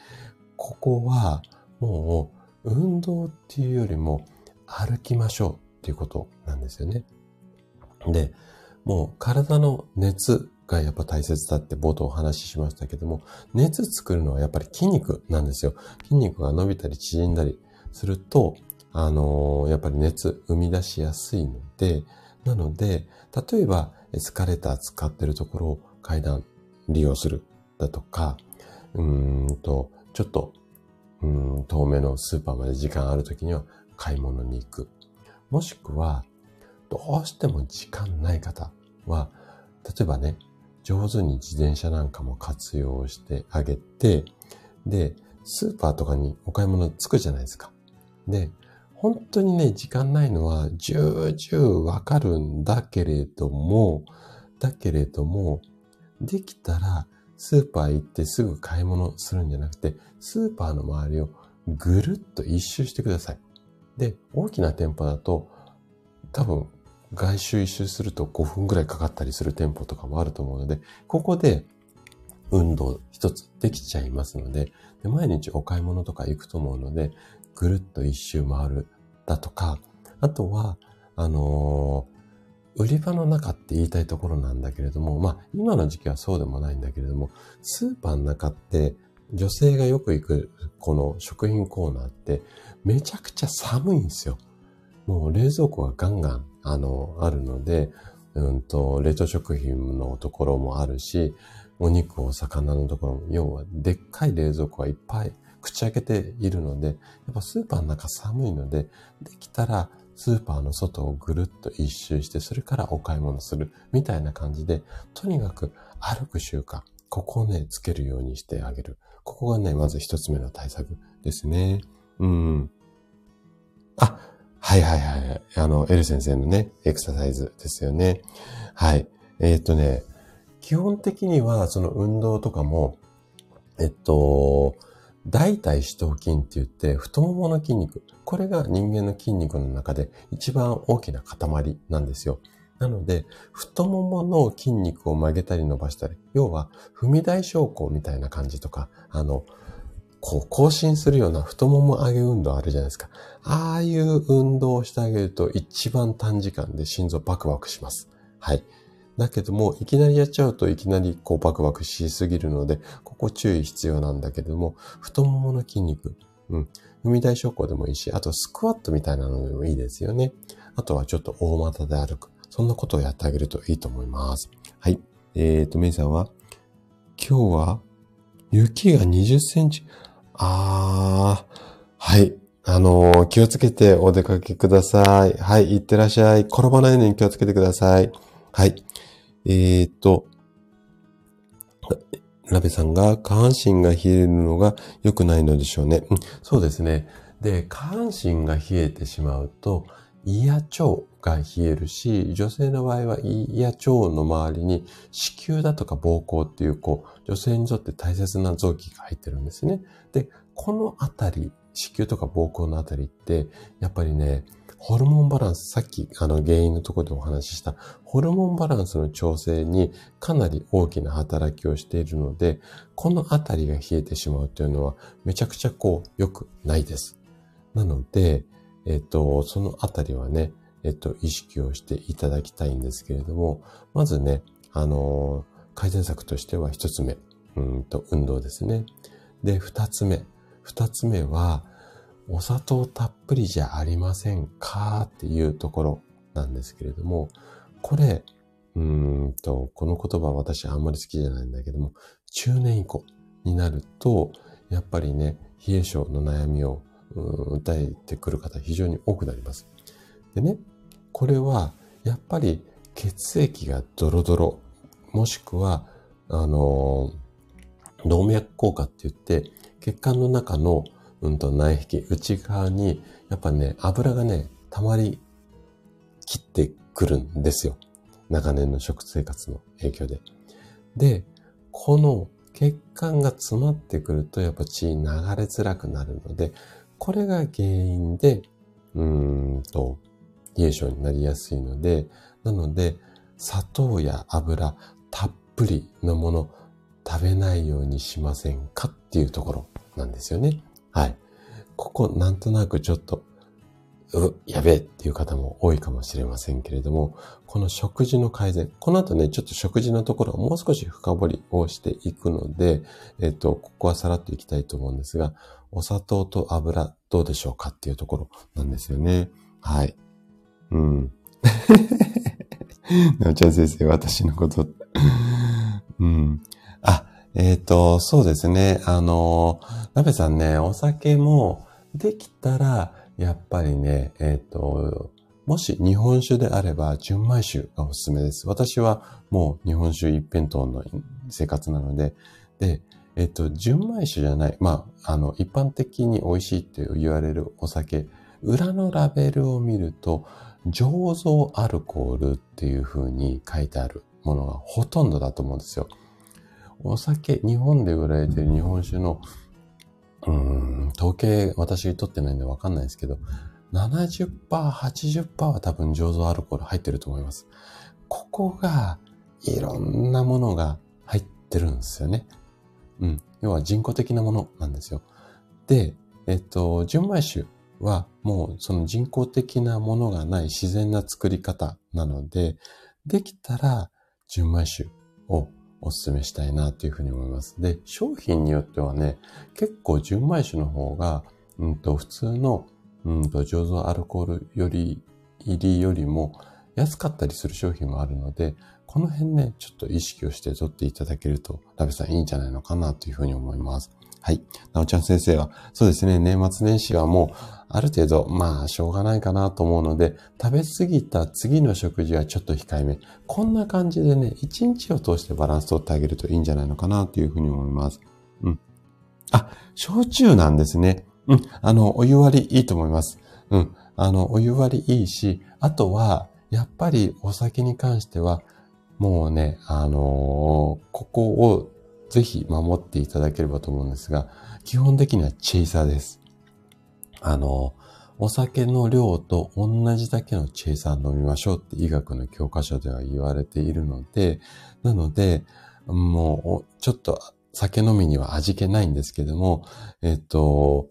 ここはもう運動っていうよりも歩きましょうっていうことなんですよね。で、もう体の熱がやっぱ大切だって冒頭お話ししましたけども、熱作るのはやっぱり筋肉なんですよ。筋肉が伸びたり縮んだりすると、あのー、やっぱり熱生み出しやすいので、なので、例えばエスカレーター使ってるところを階段利用するだとか、うんと、ちょっと、うん遠めのスーパーまで時間あるときには買い物に行く。もしくは、どうしても時間ない方は、例えばね、上手に自転車なんかも活用してあげて、で、スーパーとかにお買い物つくじゃないですか。で、本当にね、時間ないのは重々わかるんだけれども、だけれども、できたらスーパー行ってすぐ買い物するんじゃなくて、スーパーの周りをぐるっと一周してください。で、大きな店舗だと、多分、外周一周すると5分くらいかかったりする店舗とかもあると思うので、ここで運動一つできちゃいますのでで、毎日お買い物とか行くと思うので、ぐるっと一周回るだとか、あとは、あのー、売り場の中って言いたいところなんだけれども、まあ、今の時期はそうでもないんだけれども、スーパーの中って女性がよく行くこの食品コーナーってめちゃくちゃ寒いんですよ。もう冷蔵庫がガンガン、あの、あるので、うんと、冷凍食品のところもあるし、お肉、お魚のところも、要はでっかい冷蔵庫がいっぱい口開けているので、やっぱスーパーの中寒いので、できたらスーパーの外をぐるっと一周して、それからお買い物する、みたいな感じで、とにかく歩く習慣、ここをね、つけるようにしてあげる。ここがね、まず一つ目の対策ですね。うん。あ、はいはいはい。あの、エル先生のね、エクササイズですよね。はい。えー、っとね、基本的にはその運動とかも、えっと、大腿四頭筋って言って太ももの筋肉。これが人間の筋肉の中で一番大きな塊なんですよ。なので、太ももの筋肉を曲げたり伸ばしたり、要は踏み台昇降みたいな感じとか、あの、こう更新するような太もも上げ運動あるじゃないですか。ああいう運動をしてあげると一番短時間で心臓バクバクします。はい。だけども、いきなりやっちゃうといきなりこうバクバクしすぎるので、ここ注意必要なんだけども、太ももの筋肉、うん、踏み台昇降でもいいし、あとスクワットみたいなのでもいいですよね。あとはちょっと大股で歩く。そんなことをやってあげるといいと思います。はい。えーと、メイさんは、今日は雪が20センチ。あー、はい。あのー、気をつけてお出かけください。はい、いってらっしゃい。転ばないように気をつけてください。はい。えー、っと、ラベさんが下半身が冷えるのが良くないのでしょうね。うん、そうですね。で、下半身が冷えてしまうと、胃や腸が冷えるし、女性の場合は胃や腸の周りに子宮だとか膀胱っていう、こう、女性にとって大切な臓器が入ってるんですね。で、このあたり、子宮とか膀胱のあたりって、やっぱりね、ホルモンバランス、さっきあの原因のところでお話しした、ホルモンバランスの調整にかなり大きな働きをしているので、このあたりが冷えてしまうというのはめちゃくちゃこう良くないです。なので、えっと、そのあたりはね、えっと、意識をしていただきたいんですけれども、まずね、あの改善策としては一つ目、うんと、運動ですね。で、二つ目。二つ目は、お砂糖たっぷりじゃありませんかっていうところなんですけれども、これ、うんと、この言葉私あんまり好きじゃないんだけども、中年以降になると、やっぱりね、冷え性の悩みを訴えてくる方非常に多くなります。でね、これはやっぱり血液がドロドロ、もしくは、あの、動脈硬化って言って、血管の中のうんと内壁、内側に、やっぱね、油がね、溜まり切ってくるんですよ。長年の食生活の影響で。で、この血管が詰まってくると、やっぱ血流れづらくなるので、これが原因で、うんと、冷え性になりやすいので、なので、砂糖や油、たっぷりのもの、食べないようにしませんかっていうところなんですよね。はい。ここなんとなくちょっと、う、やべえっていう方も多いかもしれませんけれども、この食事の改善、この後ね、ちょっと食事のところをもう少し深掘りをしていくので、えっと、ここはさらっといきたいと思うんですが、お砂糖と油どうでしょうかっていうところなんですよね。はい。うん。なおちゃん先生、私のことうん。えっ、ー、と、そうですね。あの、なべさんね、お酒もできたら、やっぱりね、えっ、ー、と、もし日本酒であれば、純米酒がおすすめです。私はもう日本酒一辺倒の生活なので、で、えっ、ー、と、純米酒じゃない、まあ、あの、一般的に美味しいって言われるお酒、裏のラベルを見ると、醸造アルコールっていう風に書いてあるものがほとんどだと思うんですよ。お酒、日本で売られてる日本酒の、うん、統計私取ってないんでわかんないですけど、70%、80%は多分醸造アルコール入ってると思います。ここが、いろんなものが入ってるんですよね。うん。要は人工的なものなんですよ。で、えっと、純米酒はもうその人工的なものがない自然な作り方なので、できたら純米酒をお勧めしたいなというふうに思います。で、商品によってはね、結構純米酒の方が、うんと、普通の、うんと、醸造アルコールより、入りよりも安かったりする商品もあるので、この辺ね、ちょっと意識をして取っていただけると、ラベさんいいんじゃないのかなというふうに思います。はい。なおちゃん先生は、そうですね、年末年始はもう、ある程度、まあ、しょうがないかなと思うので、食べ過ぎた次の食事はちょっと控えめ。こんな感じでね、一日を通してバランス取ってあげるといいんじゃないのかなというふうに思います。うん。あ、焼酎なんですね。うん。あの、お湯割りいいと思います。うん。あの、お湯割りいいし、あとは、やっぱりお酒に関しては、もうね、あのー、ここをぜひ守っていただければと思うんですが、基本的にはチェイサーです。あの、お酒の量と同じだけのチェイサー飲みましょうって医学の教科書では言われているので、なので、もう、ちょっと酒飲みには味気ないんですけども、えっと、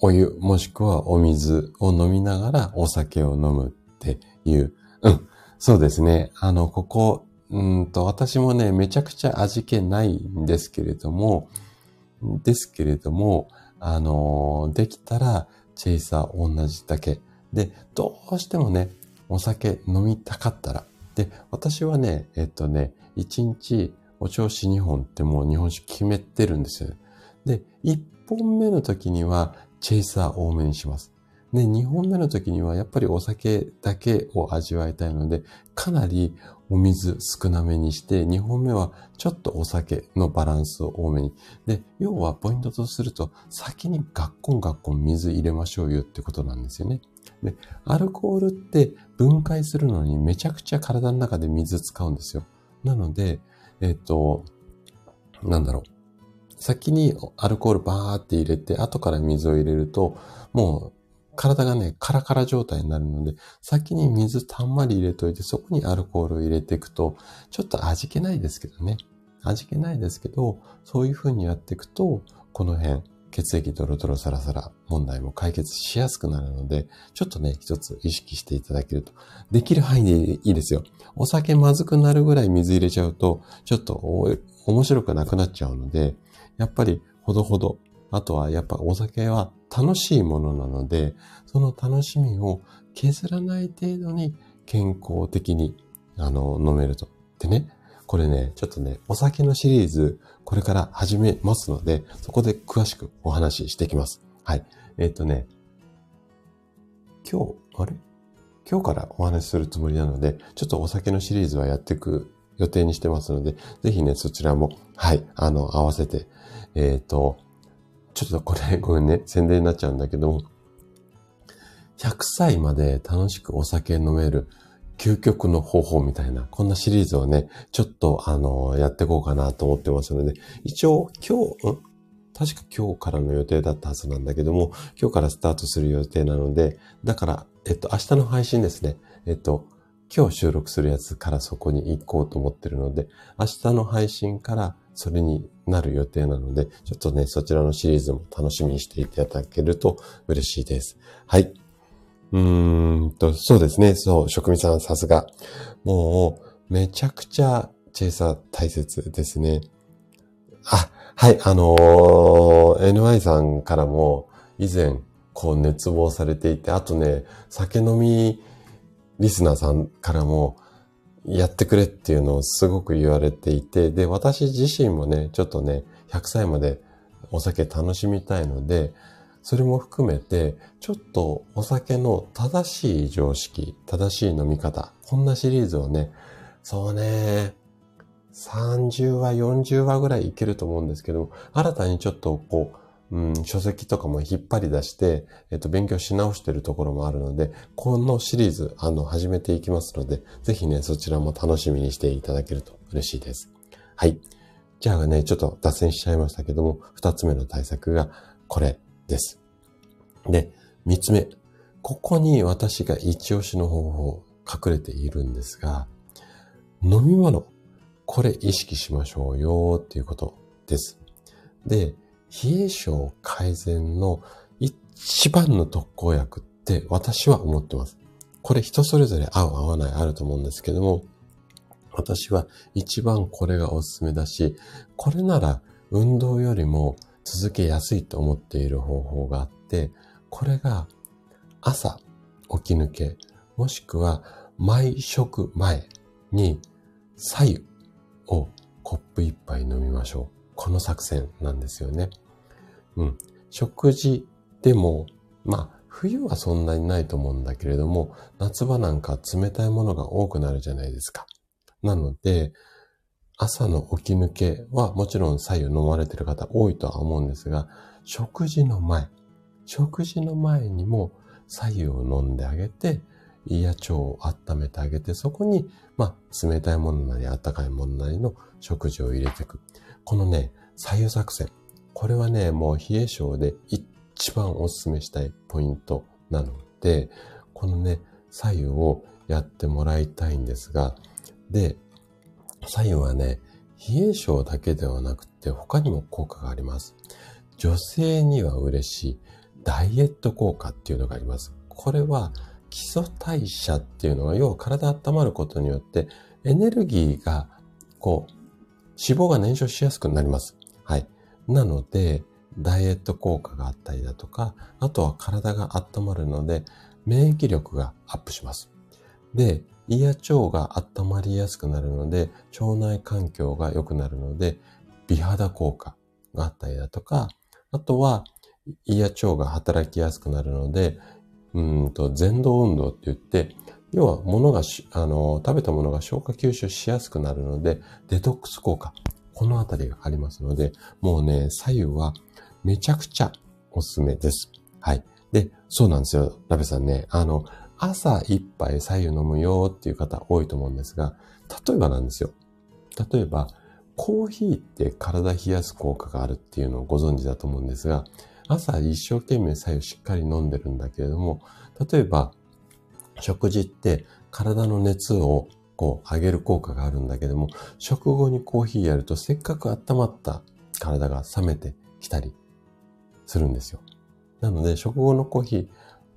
お湯もしくはお水を飲みながらお酒を飲むっていう。うん。そうですね。あの、ここ、うんと、私もね、めちゃくちゃ味気ないんですけれども、ですけれども、あの、できたら、チェイサー同じだけ。で、どうしてもね、お酒飲みたかったら。で、私はね、えっとね、1日お調子2本ってもう日本酒決めてるんですよ。で、1本目の時にはチェイサー多めにします。で、2本目の時にはやっぱりお酒だけを味わいたいので、かなりお水少なめにして、2本目はちょっとお酒のバランスを多めに。で、要はポイントとすると、先にガッコンガッコン水入れましょうよってことなんですよね。で、アルコールって分解するのにめちゃくちゃ体の中で水使うんですよ。なので、えっ、と、なんだろう。先にアルコールバーって入れて、後から水を入れると、もう体がね、カラカラ状態になるので、先に水たんまり入れといて、そこにアルコールを入れていくと、ちょっと味気ないですけどね。味気ないですけど、そういう風にやっていくと、この辺、血液ドロドロサラサラ問題も解決しやすくなるので、ちょっとね、一つ意識していただけると。できる範囲でいいですよ。お酒まずくなるぐらい水入れちゃうと、ちょっと面白くなくなっちゃうので、やっぱりほどほどあとはやっぱお酒は楽しいものなので、その楽しみを削らない程度に健康的に、あの、飲めると。でね、これね、ちょっとね、お酒のシリーズ、これから始めますので、そこで詳しくお話ししていきます。はい。えっ、とね、今日、あれ？今日からお話しするつもりなので、ちょっとお酒のシリーズはやっていく予定にしてますので、ぜひね、そちらも、はい、あの、合わせて、えっ、と、ちょっとこれごめんね、宣伝になっちゃうんだけど、100歳まで楽しくお酒飲める究極の方法みたいな、こんなシリーズをね、ちょっとあの、やっていこうかなと思ってますので、一応今日、ん？確か今日からの予定だったはずなんだけども、今日からスタートする予定なので、だから、えっと、明日の配信ですね。えっと、今日収録するやつからそこに行こうと思ってるので、明日の配信からそれになる予定なので、ちょっとね、そちらのシリーズも楽しみにしていただけると嬉しいです。はい。うーんと、そうですね。そう、職味さんさすが。もう、めちゃくちゃチェイサー大切ですね。あ、はい、あのー、NY さんからも以前、こう熱望されていて、あとね、酒飲みリスナーさんからも、やってくれっていうのをすごく言われていて、で、私自身もね、ちょっとね、100歳までお酒楽しみたいので、それも含めて、ちょっとお酒の正しい常識、正しい飲み方、こんなシリーズをね、そうね、30話、40話ぐらいいけると思うんですけど、新たにちょっとこう、うん、書籍とかも引っ張り出して、えっと、勉強し直してるところもあるので、このシリーズ、あの、始めていきますので、ぜひね、そちらも楽しみにしていただけると嬉しいです。はい。じゃあね、ちょっと脱線しちゃいましたけども、二つ目の対策がこれです。で、三つ目。ここに私が一押しの方法隠れているんですが、飲み物。これ意識しましょうよっていうことです。で、冷え症改善の一番の特効薬って私は思ってます。これ人それぞれ合う合わないあると思うんですけども、私は一番これがおすすめだし、これなら運動よりも続けやすいと思っている方法があって、これが朝起き抜け、もしくは毎食前に左右をコップ一杯飲みましょう。この作戦なんですよね。うん。食事でもまあ、冬はそんなにないと思うんだけれども、夏場なんか冷たいものが多くなるじゃないですか。なので、朝の起き抜けはもちろん左右飲まれてる方多いとは思うんですが、食事の前、食事の前にも左右を飲んであげて、胃や腸を温めてあげて、そこに、まあ、冷たいものなり温かいものなりの食事を入れていく。このね、左右作戦。これはね、もう冷え性で一番お勧めしたいポイントなので、このね、左右をやってもらいたいんですが、で、左右はね、冷え性だけではなくて他にも効果があります。女性には嬉しいダイエット効果っていうのがあります。これは基礎代謝っていうのは、要は体温まることによってエネルギーが、こう、脂肪が燃焼しやすくなります。はい。なので、ダイエット効果があったりだとか、あとは体が温まるので、免疫力がアップします。で、胃や腸が温まりやすくなるので、腸内環境が良くなるので、美肌効果があったりだとか、あとは胃や腸が働きやすくなるので、うんと、前動運動って言って、要は物がしあの、食べたものが消化吸収しやすくなるので、デトックス効果。このあたりがありますので、もうね、左右はめちゃくちゃおすすめです。はい。で、そうなんですよ。ラベさんね、あの、朝一杯左右飲むよっていう方多いと思うんですが、例えばなんですよ。例えば、コーヒーって体冷やす効果があるっていうのをご存知だと思うんですが、朝一生懸命左右しっかり飲んでるんだけれども、例えば、食事って体の熱をこう上げる効果があるんだけども、食後にコーヒーやるとせっかく温まった体が冷めてきたりするんですよ。なので、食後のコーヒー、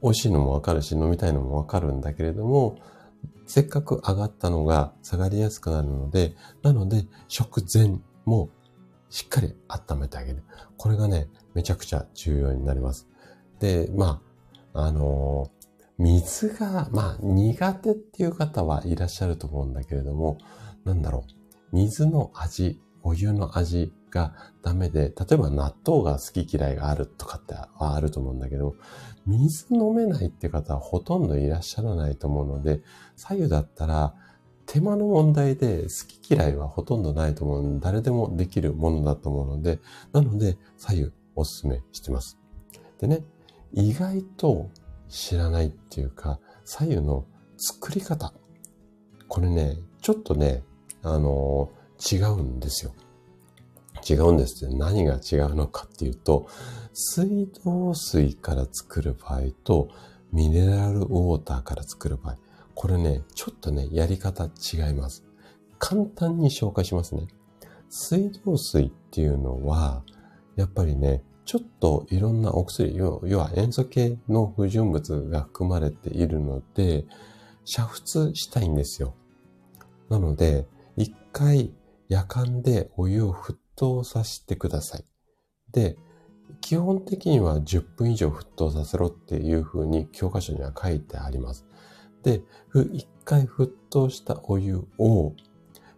美味しいのもわかるし、飲みたいのもわかるんだけれども、せっかく上がったのが下がりやすくなるので、なので、食前もしっかり温めてあげる。これがね、めちゃくちゃ重要になります。で、まあ、あのー、水が、まあ、苦手っていう方はいらっしゃると思うんだけれども、なんだろう。水の味、お湯の味がダメで、例えば納豆が好き嫌いがあるとかってはあると思うんだけど、水飲めないって方はほとんどいらっしゃらないと思うので、左右だったら手間の問題で好き嫌いはほとんどないと思うので、誰でもできるものだと思うので、なので左右おすすめしてます。でね、意外と知らないっていうか、左右の作り方。これね、ちょっとね、あのー、違うんですよ。違うんですって何が違うのかっていうと、水道水から作る場合と、ミネラルウォーターから作る場合、これね、ちょっとね、やり方違います。簡単に紹介しますね。水道水っていうのは、やっぱりね、ちょっといろんなお薬、要は塩素系の不純物が含まれているので、煮沸したいんですよ。なので、一回夜間でお湯を沸騰させてください。で、基本的には10分以上沸騰させろっていう風に教科書には書いてあります。で、一回沸騰したお湯を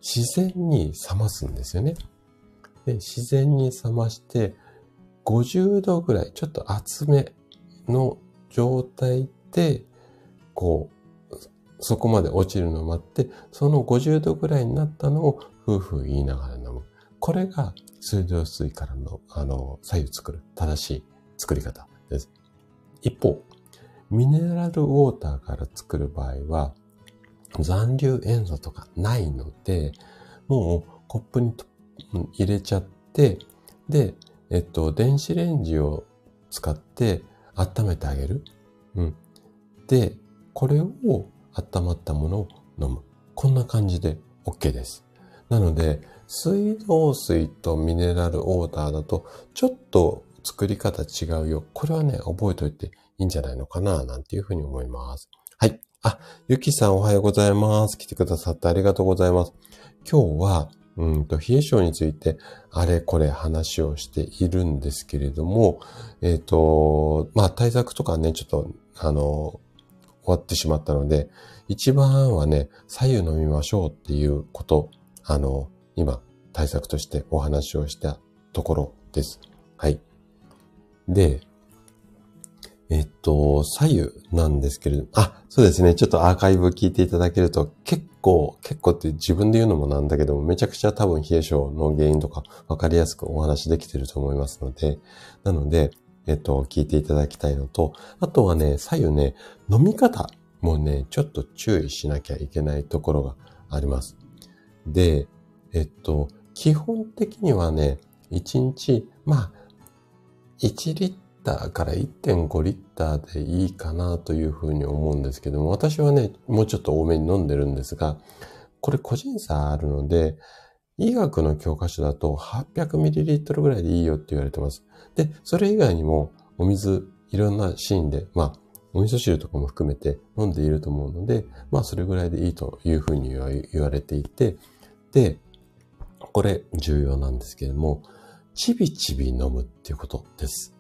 自然に冷ますんですよね。で、自然に冷まして、50度ぐらい、ちょっと厚めの状態で、こう、そこまで落ちるのを待って、その50度ぐらいになったのを夫婦言いながら飲む。これが水道水からの、あの、左右作る正しい作り方です。一方、ミネラルウォーターから作る場合は、残留塩素とかないので、もうコップに入れちゃって、で、えっと、電子レンジを使って温めてあげる。うん。で、これを温まったものを飲む。こんな感じで OK です。なので、水道水とミネラルウォーターだと、ちょっと作り方違うよ。これはね、覚えておいていいんじゃないのかな、なんていうふうに思います。はい。あ、ゆきさんおはようございます。来てくださってありがとうございます。今日は、うんと、冷え性について、あれこれ話をしているんですけれども、えっ、ー、と、まあ、対策とかね、ちょっと、あの、終わってしまったので、一番はね、左右飲みましょうっていうこと、あの、今、対策としてお話をしたところです。はい。で、えっと、左右なんですけれども、あ、そうですね。ちょっとアーカイブ聞いていただけると、結構、結構って自分で言うのもなんだけども、めちゃくちゃ多分冷え性の原因とか分かりやすくお話できてると思いますので、なので、えっと、聞いていただきたいのと、あとはね、左右ね、飲み方もね、ちょっと注意しなきゃいけないところがあります。で、えっと、基本的にはね、1日、まあ、1リッターから1.5リッターでいいかなというふうに思うんですけども、私はね、もうちょっと多めに飲んでるんですが、これ個人差あるので、医学の教科書だと 800ml ぐらいでいいよって言われてます。で、それ以外にもお水、いろんなシーンで、まあ、お味噌汁とかも含めて飲んでいると思うので、まあそれぐらいでいいというふうに言われていて、で、これ重要なんですけれども、ちびちび飲むっていうことです。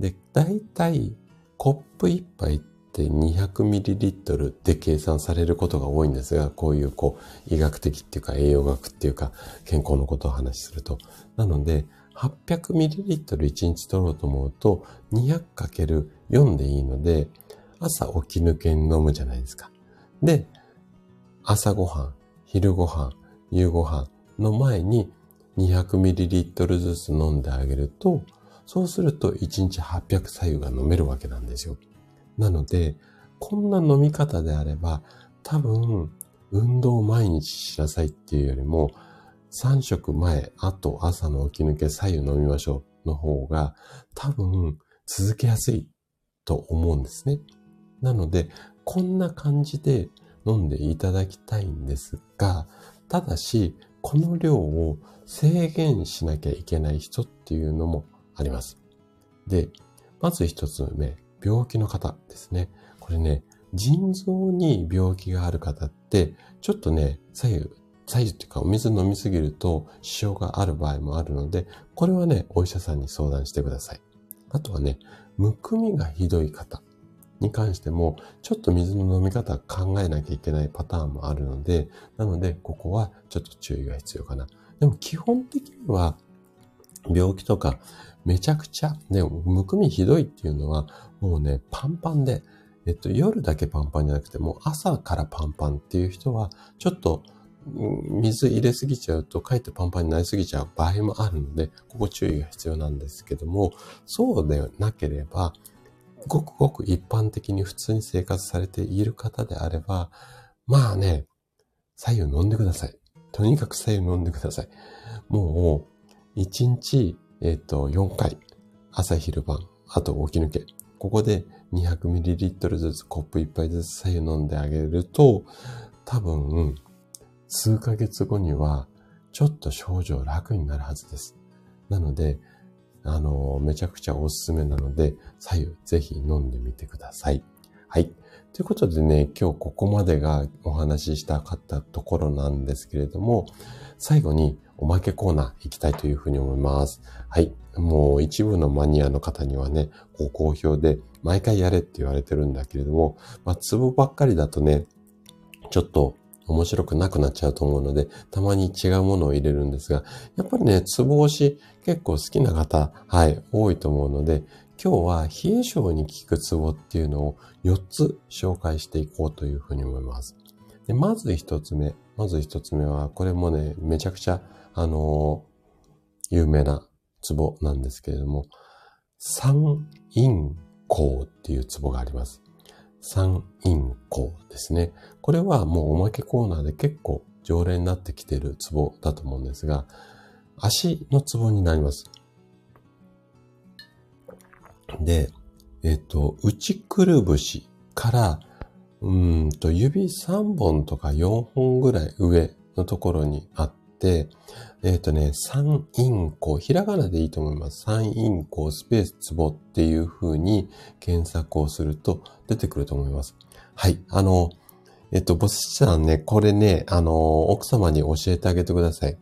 で、大体、コップ一杯って 200ml で計算されることが多いんですが、こういうこう、医学的っていうか栄養学っていうか、健康のことを話すると。なので、800ml1 日取ろうと思うと、200×4 でいいので、朝起き抜けに飲むじゃないですか。で、朝ごはん、昼ごはん、夕ごはんの前に 200ml ずつ飲んであげると、そうすると1日800左右が飲めるわけなんですよ。なので、こんな飲み方であれば、多分、運動を毎日しなさいっていうよりも、3食前、あと朝の起き抜け左右飲みましょうの方が、多分、続けやすいと思うんですね。なので、こんな感じで飲んでいただきたいんですが、ただし、この量を制限しなきゃいけない人っていうのもあります。で、まず一つ目、病気の方ですね。これね、腎臓に病気がある方って、ちょっとね、左右、左右っていうかお水飲みすぎると支障がある場合もあるので、これはね、お医者さんに相談してください。あとはね、むくみがひどい方に関しても、ちょっと水の飲み方考えなきゃいけないパターンもあるので、なので、ここはちょっと注意が必要かな。でも基本的には、病気とかめちゃくちゃ、ね、むくみひどいっていうのは、もうね、パンパンで、えっと、夜だけパンパンじゃなくて、もう朝からパンパンっていう人は、ちょっと、水入れすぎちゃうと、かえってパンパンになりすぎちゃう場合もあるので、ここ注意が必要なんですけども、そうでなければ、ごくごく一般的に普通に生活されている方であれば、まあね、左右飲んでください。とにかく左右飲んでください。もう、一日えっ、と、4回。朝昼晩。あと起き抜け。ここで 200ml ずつコップ1杯ずつ左右飲んであげると、多分、数ヶ月後には、ちょっと症状楽になるはずです。なので、あの、めちゃくちゃおすすめなので、左右ぜひ飲んでみてください。はい。ということでね、今日ここまでがお話ししたかったところなんですけれども、最後におまけコーナー行きたいというふうに思います。はい。もう一部のマニアの方にはね、ご好評で毎回やれって言われてるんだけれども、まあ、ツボばっかりだとね、ちょっと面白くなくなっちゃうと思うので、たまに違うものを入れるんですが、やっぱりね、ツボ押し結構好きな方、はい、多いと思うので、今日は冷え性に効くツボっていうのを4つ紹介していこうというふうに思います。でまず1つ目。まず1つ目は、これもね、めちゃくちゃあのー、有名な壺なんですけれども、三陰交っていう壺があります。三陰交ですね。これはもうおまけコーナーで結構常連になってきている壺だと思うんですが、足の壺になります。で、えっ、と、内くるぶしから、うんと、指3本とか4本ぐらい上のところにあって、えっ、ー、とね、三陰交、ひらがなでいいと思います。三陰交スペースツボっていう風に検索をすると出てくると思います。はい。あの、えっと、ボスさんね、これね、あの、奥様に教えてあげてください。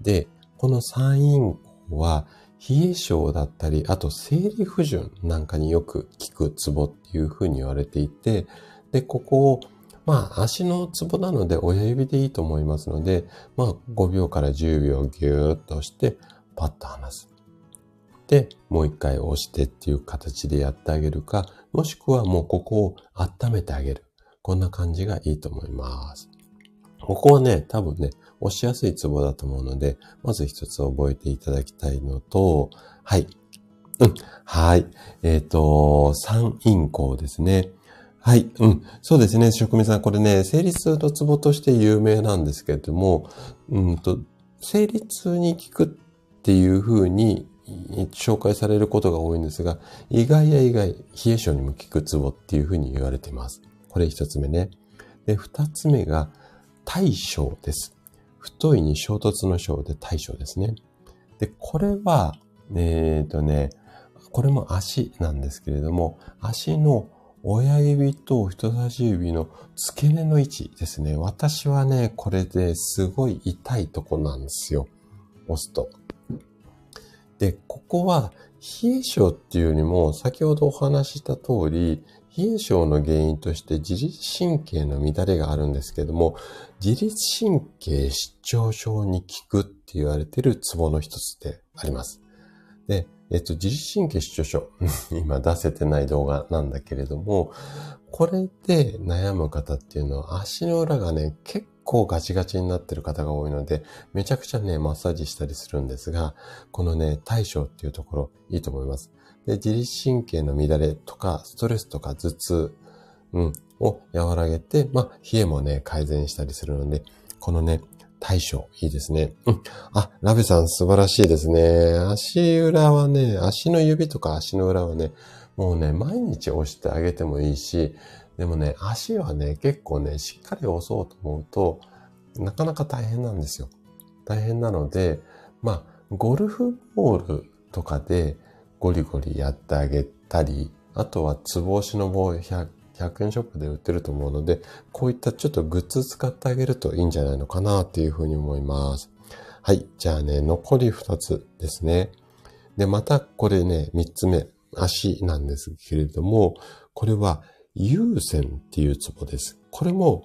で、この三陰交は、冷え性だったり、あと生理不順なんかによく効くツボっていう風に言われていて、で、ここをまあ、足のツボなので親指でいいと思いますので、まあ、5秒から10秒ギューッとして、パッと離す。で、もう一回押してっていう形でやってあげるか、もしくはもうここを温めてあげる。こんな感じがいいと思います。ここはね、多分ね、押しやすいツボだと思うので、まず一つ覚えていただきたいのと、はい。うん。はい。えっ、ー、と、三陰交ですね。はい。うん。そうですね。職人さん、これね、生理痛のツボとして有名なんですけれども、うんと、生理痛に効くっていうふうに紹介されることが多いんですが、意外や意外、冷え性にも効くツボっていうふうに言われています。これ一つ目ね。で、二つ目が、大小です。太いに衝突の小で大小ですね。で、これは、えっ、ー、とね、これも足なんですけれども、足の親指と人差し指の付け根の位置ですね。私はね、これですごい痛いとこなんですよ。押すと。で、ここは冷え性っていうよりも、先ほどお話しした通り、冷え性の原因として自律神経の乱れがあるんですけども、自律神経失調症に効くって言われてるツボの一つであります。で、えっと、自律神経失調症。今出せてない動画なんだけれども、これで悩む方っていうのは足の裏がね、結構ガチガチになってる方が多いので、めちゃくちゃね、マッサージしたりするんですが、このね、対処っていうところ、いいと思います。で、自律神経の乱れとか、ストレスとか頭痛、うん、を和らげて、まあ、冷えもね、改善したりするので、このね、対処、いいですね。うん。あ、ラベさん素晴らしいですね。足裏はね、足の指とか足の裏はね、もうね、毎日押してあげてもいいし、でもね、足はね、結構ね、しっかり押そうと思うと、なかなか大変なんですよ。大変なので、まあ、ゴルフボールとかでゴリゴリやってあげたり、あとはつぼ押しの棒100 100円ショップで売ってると思うので、こういったちょっとグッズ使ってあげるといいんじゃないのかなっていうふうに思います。はい。じゃあね、残り2つですね。で、またこれね、3つ目、足なんですけれども、これは優先っていうツボです。これも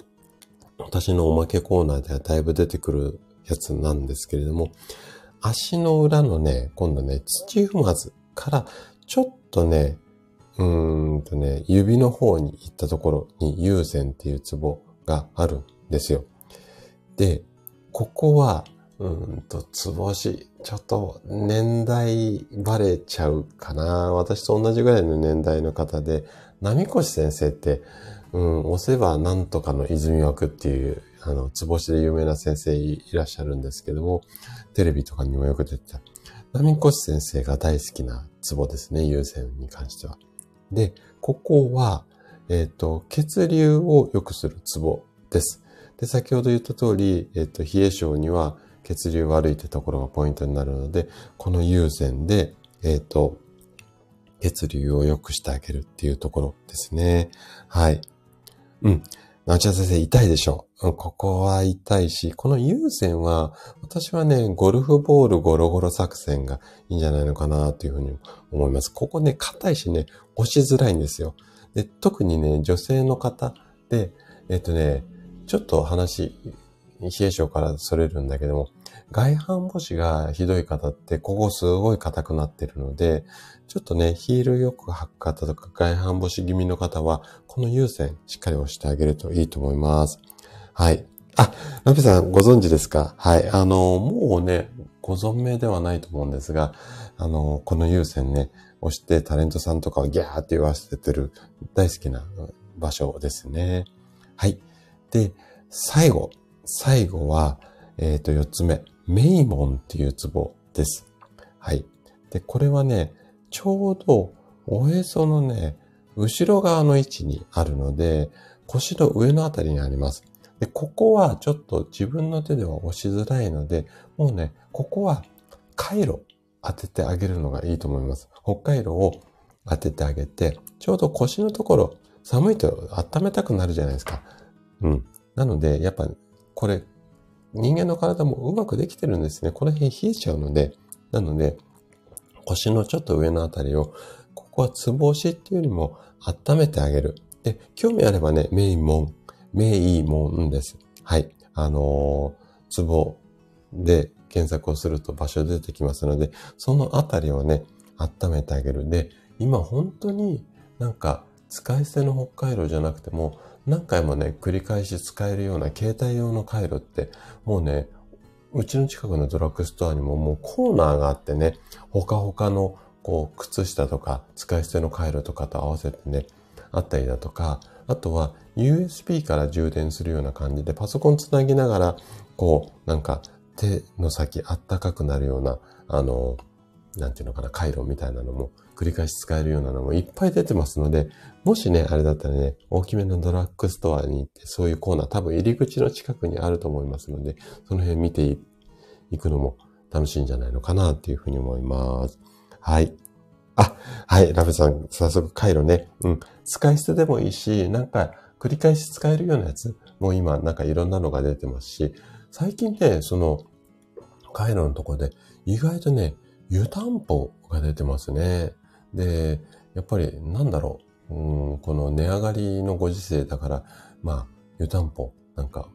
私のおまけコーナーではだいぶ出てくるやつなんですけれども、足の裏のね、今度ね、土踏まずからちょっとね、うんとね、指の方に行ったところに優先っていうツボがあるんですよ。で、ここは、うんと、ツボし、ちょっと年代バレちゃうかな。私と同じぐらいの年代の方で、波越先生って、うん、押せばなんとかの泉枠っていう、あの、つぼしで有名な先生いらっしゃるんですけども、テレビとかにもよく出てた。波越先生が大好きなツボですね、優先に関しては。で、ここは、えっ、ー、と、血流を良くするツボです。で、先ほど言った通り、えっ、ー、と、冷え性には血流悪いってところがポイントになるので、この優先で、えっ、ー、と、血流を良くしてあげるっていうところですね。はい。うん。内田先生、痛いでしょう？ここは痛いし、この優先は、私はね、ゴルフボールゴロゴロ作戦がいいんじゃないのかなというふうに思います。ここね、硬いしね、押しづらいんですよ。で、特にね、女性の方で、えっとね、ちょっと話、冷え性からそれるんだけども、外反母趾がひどい方って、ここすごい硬くなってるので、ちょっとね、ヒールよく履く方とか外反母趾気味の方は、この優先しっかり押してあげるといいと思います。はい。あ、ラピさんご存知ですか？はい。あの、もうね、ご存命ではないと思うんですが、あの、この優先ね、押してタレントさんとかをギャーって言わせてる大好きな場所ですね。はい。で、最後。最後は、えっ、ー、と、四つ目。メイモンっていうツボです。はい。で、これはね、ちょうどおへそのね、後ろ側の位置にあるので、腰の上のあたりにあります。で、ここはちょっと自分の手では押しづらいので、もうね、ここは回路当ててあげるのがいいと思います。北海道を当ててあげて、ちょうど腰のところ、寒いと温めたくなるじゃないですか。うん。なので、やっぱ、これ、人間の体もうまくできてるんですね。この辺冷えちゃうので、なので、腰のちょっと上のあたりを、ここはつぼ押しっていうよりも温めてあげる。で、興味あればね、メイモン、メイモンです。はい。あのー、ツボで検索をすると場所出てきますので、そのあたりをね、温めてあげる。で、今本当になんか使い捨ての北海道じゃなくても何回もね、繰り返し使えるような携帯用の回路ってもうね、うちの近くのドラッグストアにももうコーナーがあってね、ほかほかのこう靴下とか使い捨ての回路とかと合わせてね、あったりだとか、あとは USB から充電するような感じでパソコンつなぎながら、こう、なんか手の先あったかくなるような、あの、なんていうのかな、回路みたいなのも繰り返し使えるようなのもいっぱい出てますので、もしね、あれだったらね、大きめのドラッグストアに行って、そういうコーナー多分入り口の近くにあると思いますので、その辺見ていくのも楽しいんじゃないのかなっていうふうに思います。はい。あ、はい、ラベさん、早速回路ね。うん。使い捨てでもいいし、なんか繰り返し使えるようなやつ、もう今なんかいろんなのが出てますし、最近ね、その、回路のとこで意外とね、湯たんぽが出てますね。で、やっぱりなんだろう、うん、この値上がりのご時世だから、まあ、湯たんぽなんか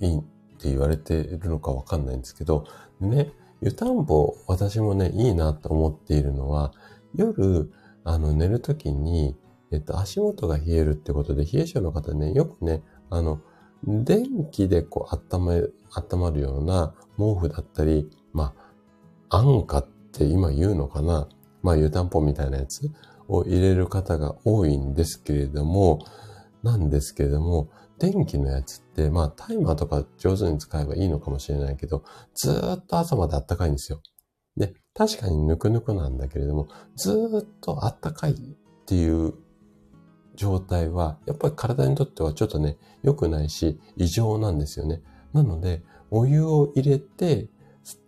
いいって言われているのかわかんないんですけど、ね、湯たんぽ私もね、いいなと思っているのは、夜、あの、寝るときに、えっと、足元が冷えるってことで、冷え性の方ね、よくね、あの、電気でこう、温め、温まるような毛布だったり、まあ、安価ってって今言うのかな？まあ、湯たんぽみたいなやつ？を入れる方が多いんですけれども、なんですけれども、電気のやつって、まあ、タイマーとか上手に使えばいいのかもしれないけど、ずっと朝まで暖かいんですよ。で、確かにぬくぬくなんだけれども、ずっと暖かいっていう状態は、やっぱり体にとってはちょっとね、良くないし、異常なんですよね。なので、お湯を入れて、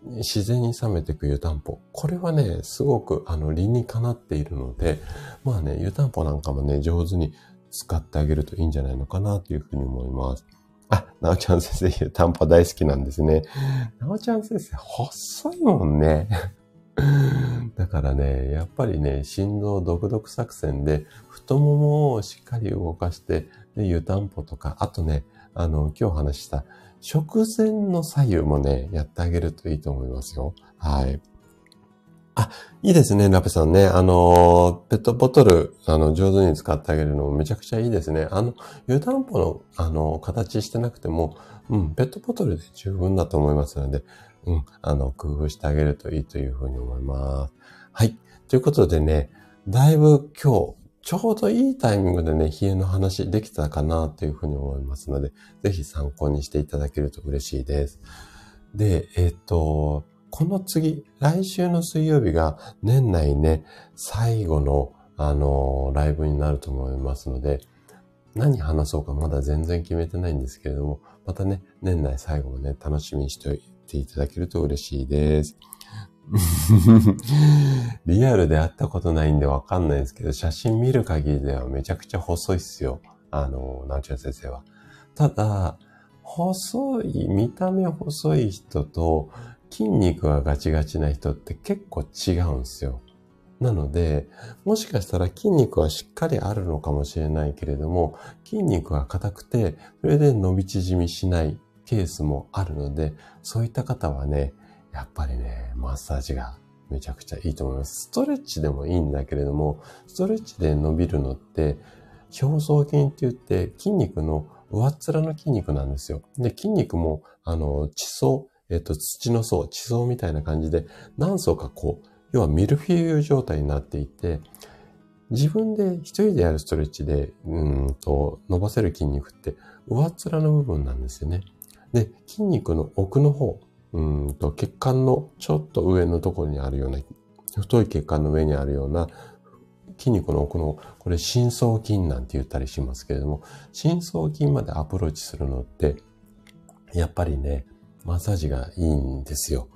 自然に冷めていく湯たんぽ。これはね、すごくあの理にかなっているので、まあね、湯たんぽなんかもね、上手に使ってあげるといいんじゃないのかなというふうに思います。あ、なおちゃん先生、湯たんぽ大好きなんですね。なおちゃん先生、細いもんね。だからね、やっぱりね、振動独特作戦で、太ももをしっかり動かして、で、湯たんぽとか、あとね、あの、今日話した食前の左右もね、やってあげるといいと思いますよ。はい。あ、いいですね、ラペさんね。あの、ペットボトル、あの、上手に使ってあげるのもめちゃくちゃいいですね。あの、湯たんぽの、あの、形してなくても、うん、ペットボトルで十分だと思いますので、うん、あの、工夫してあげるといいというふうに思います。はい。ということでね、だいぶ今日、ちょうどいいタイミングでね、冷えの話できたかなというふうに思いますので、ぜひ参考にしていただけると嬉しいです。で、えっ、と、この次、来週の水曜日が年内ね、最後の、あの、ライブになると思いますので、何話そうかまだ全然決めてないんですけれども、またね、年内最後もね、楽しみにしておいていただけると嬉しいです。リアルで会ったことないんでわかんないですけど、写真見る限りではめちゃくちゃ細いっすよ。あの、ナチュラ先生は。ただ、細い、見た目細い人と筋肉がガチガチな人って結構違うんですよ。なので、もしかしたら筋肉はしっかりあるのかもしれないけれども、筋肉が硬くて、それで伸び縮みしないケースもあるので、そういった方はね、やっぱりね、マッサージがめちゃくちゃいいと思います。ストレッチでもいいんだけれども、ストレッチで伸びるのって、表層筋って言って筋肉の上っ面の筋肉なんですよ。で、筋肉も、あの、地層、えっと、土の層、地層みたいな感じで、何層かこう、要はミルフィーユ状態になっていて、自分で一人でやるストレッチで、うんと、伸ばせる筋肉って、上っ面の部分なんですよね。で、筋肉の奥の方、うんと血管のちょっと上のところにあるような、太い血管の上にあるような筋肉の奥の、これ深層筋なんて言ったりしますけれども、深層筋までアプローチするのって、やっぱりね、マッサージがいいんですよ。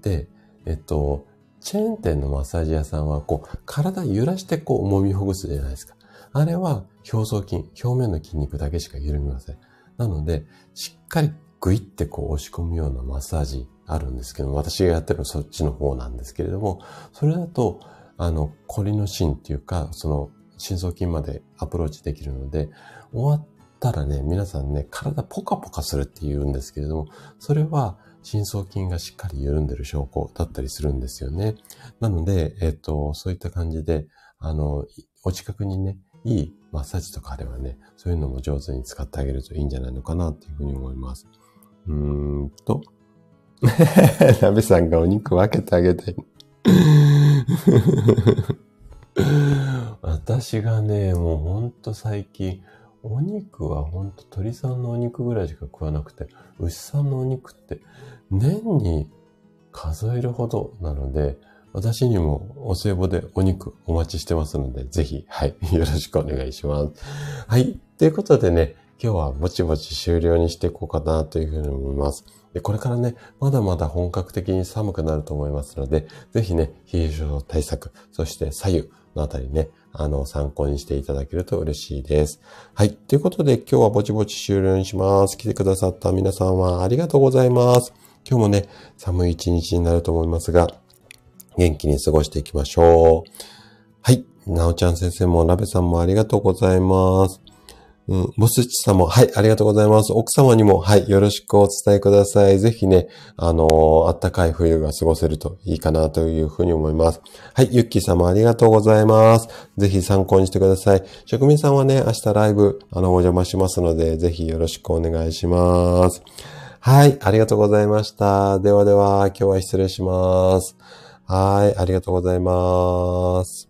で、えっと、チェーン店のマッサージ屋さんは、こう、体揺らしてこう、揉みほぐすじゃないですか。あれは、表層筋、表面の筋肉だけしか緩みません。なので、しっかりグイってこう押し込むようなマッサージあるんですけど、私がやってるのはそっちの方なんですけれども、それだと、あの、コリの芯っていうか、その、深層筋までアプローチできるので、終わったらね、皆さんね、体ポカポカするって言うんですけれども、それは深層筋がしっかり緩んでる証拠だったりするんですよね。なので、えっ、と、そういった感じで、あの、お近くにね、いいマッサージとかあればね、そういうのも上手に使ってあげるといいんじゃないのかなっていうふうに思います。うーんと。ナベさんがお肉分けてあげて。私がね、もうほんと最近、お肉はほんと鳥さんのお肉ぐらいしか食わなくて、牛さんのお肉って年に数えるほどなので、私にもお歳暮でお肉お待ちしてますので、ぜひ、はい、よろしくお願いします。はい。ということでね、今日はぼちぼち終了にしていこうかなというふうに思います。でこれからね、まだまだ本格的に寒くなると思いますので、ぜひね、冷え症対策、そして左右のあたりね、あの、参考にしていただけると嬉しいです。はい。ということで、今日はぼちぼち終了にします。来てくださった皆さんはありがとうございます。今日もね、寒い一日になると思いますが、元気に過ごしていきましょう。はい。なおちゃん先生も、なべさんもありがとうございます。うん、ボスチさんも、はい、ありがとうございます。奥様にも、はい、よろしくお伝えください。ぜひね、あのー、あったかい冬が過ごせるといいかなというふうに思います。はい、ゆっきーさんもありがとうございます。ぜひ参考にしてください。職人さんはね、明日ライブ、あの、お邪魔しますので、ぜひよろしくお願いします。はい、ありがとうございました。ではでは、今日は失礼します。はい、ありがとうございます。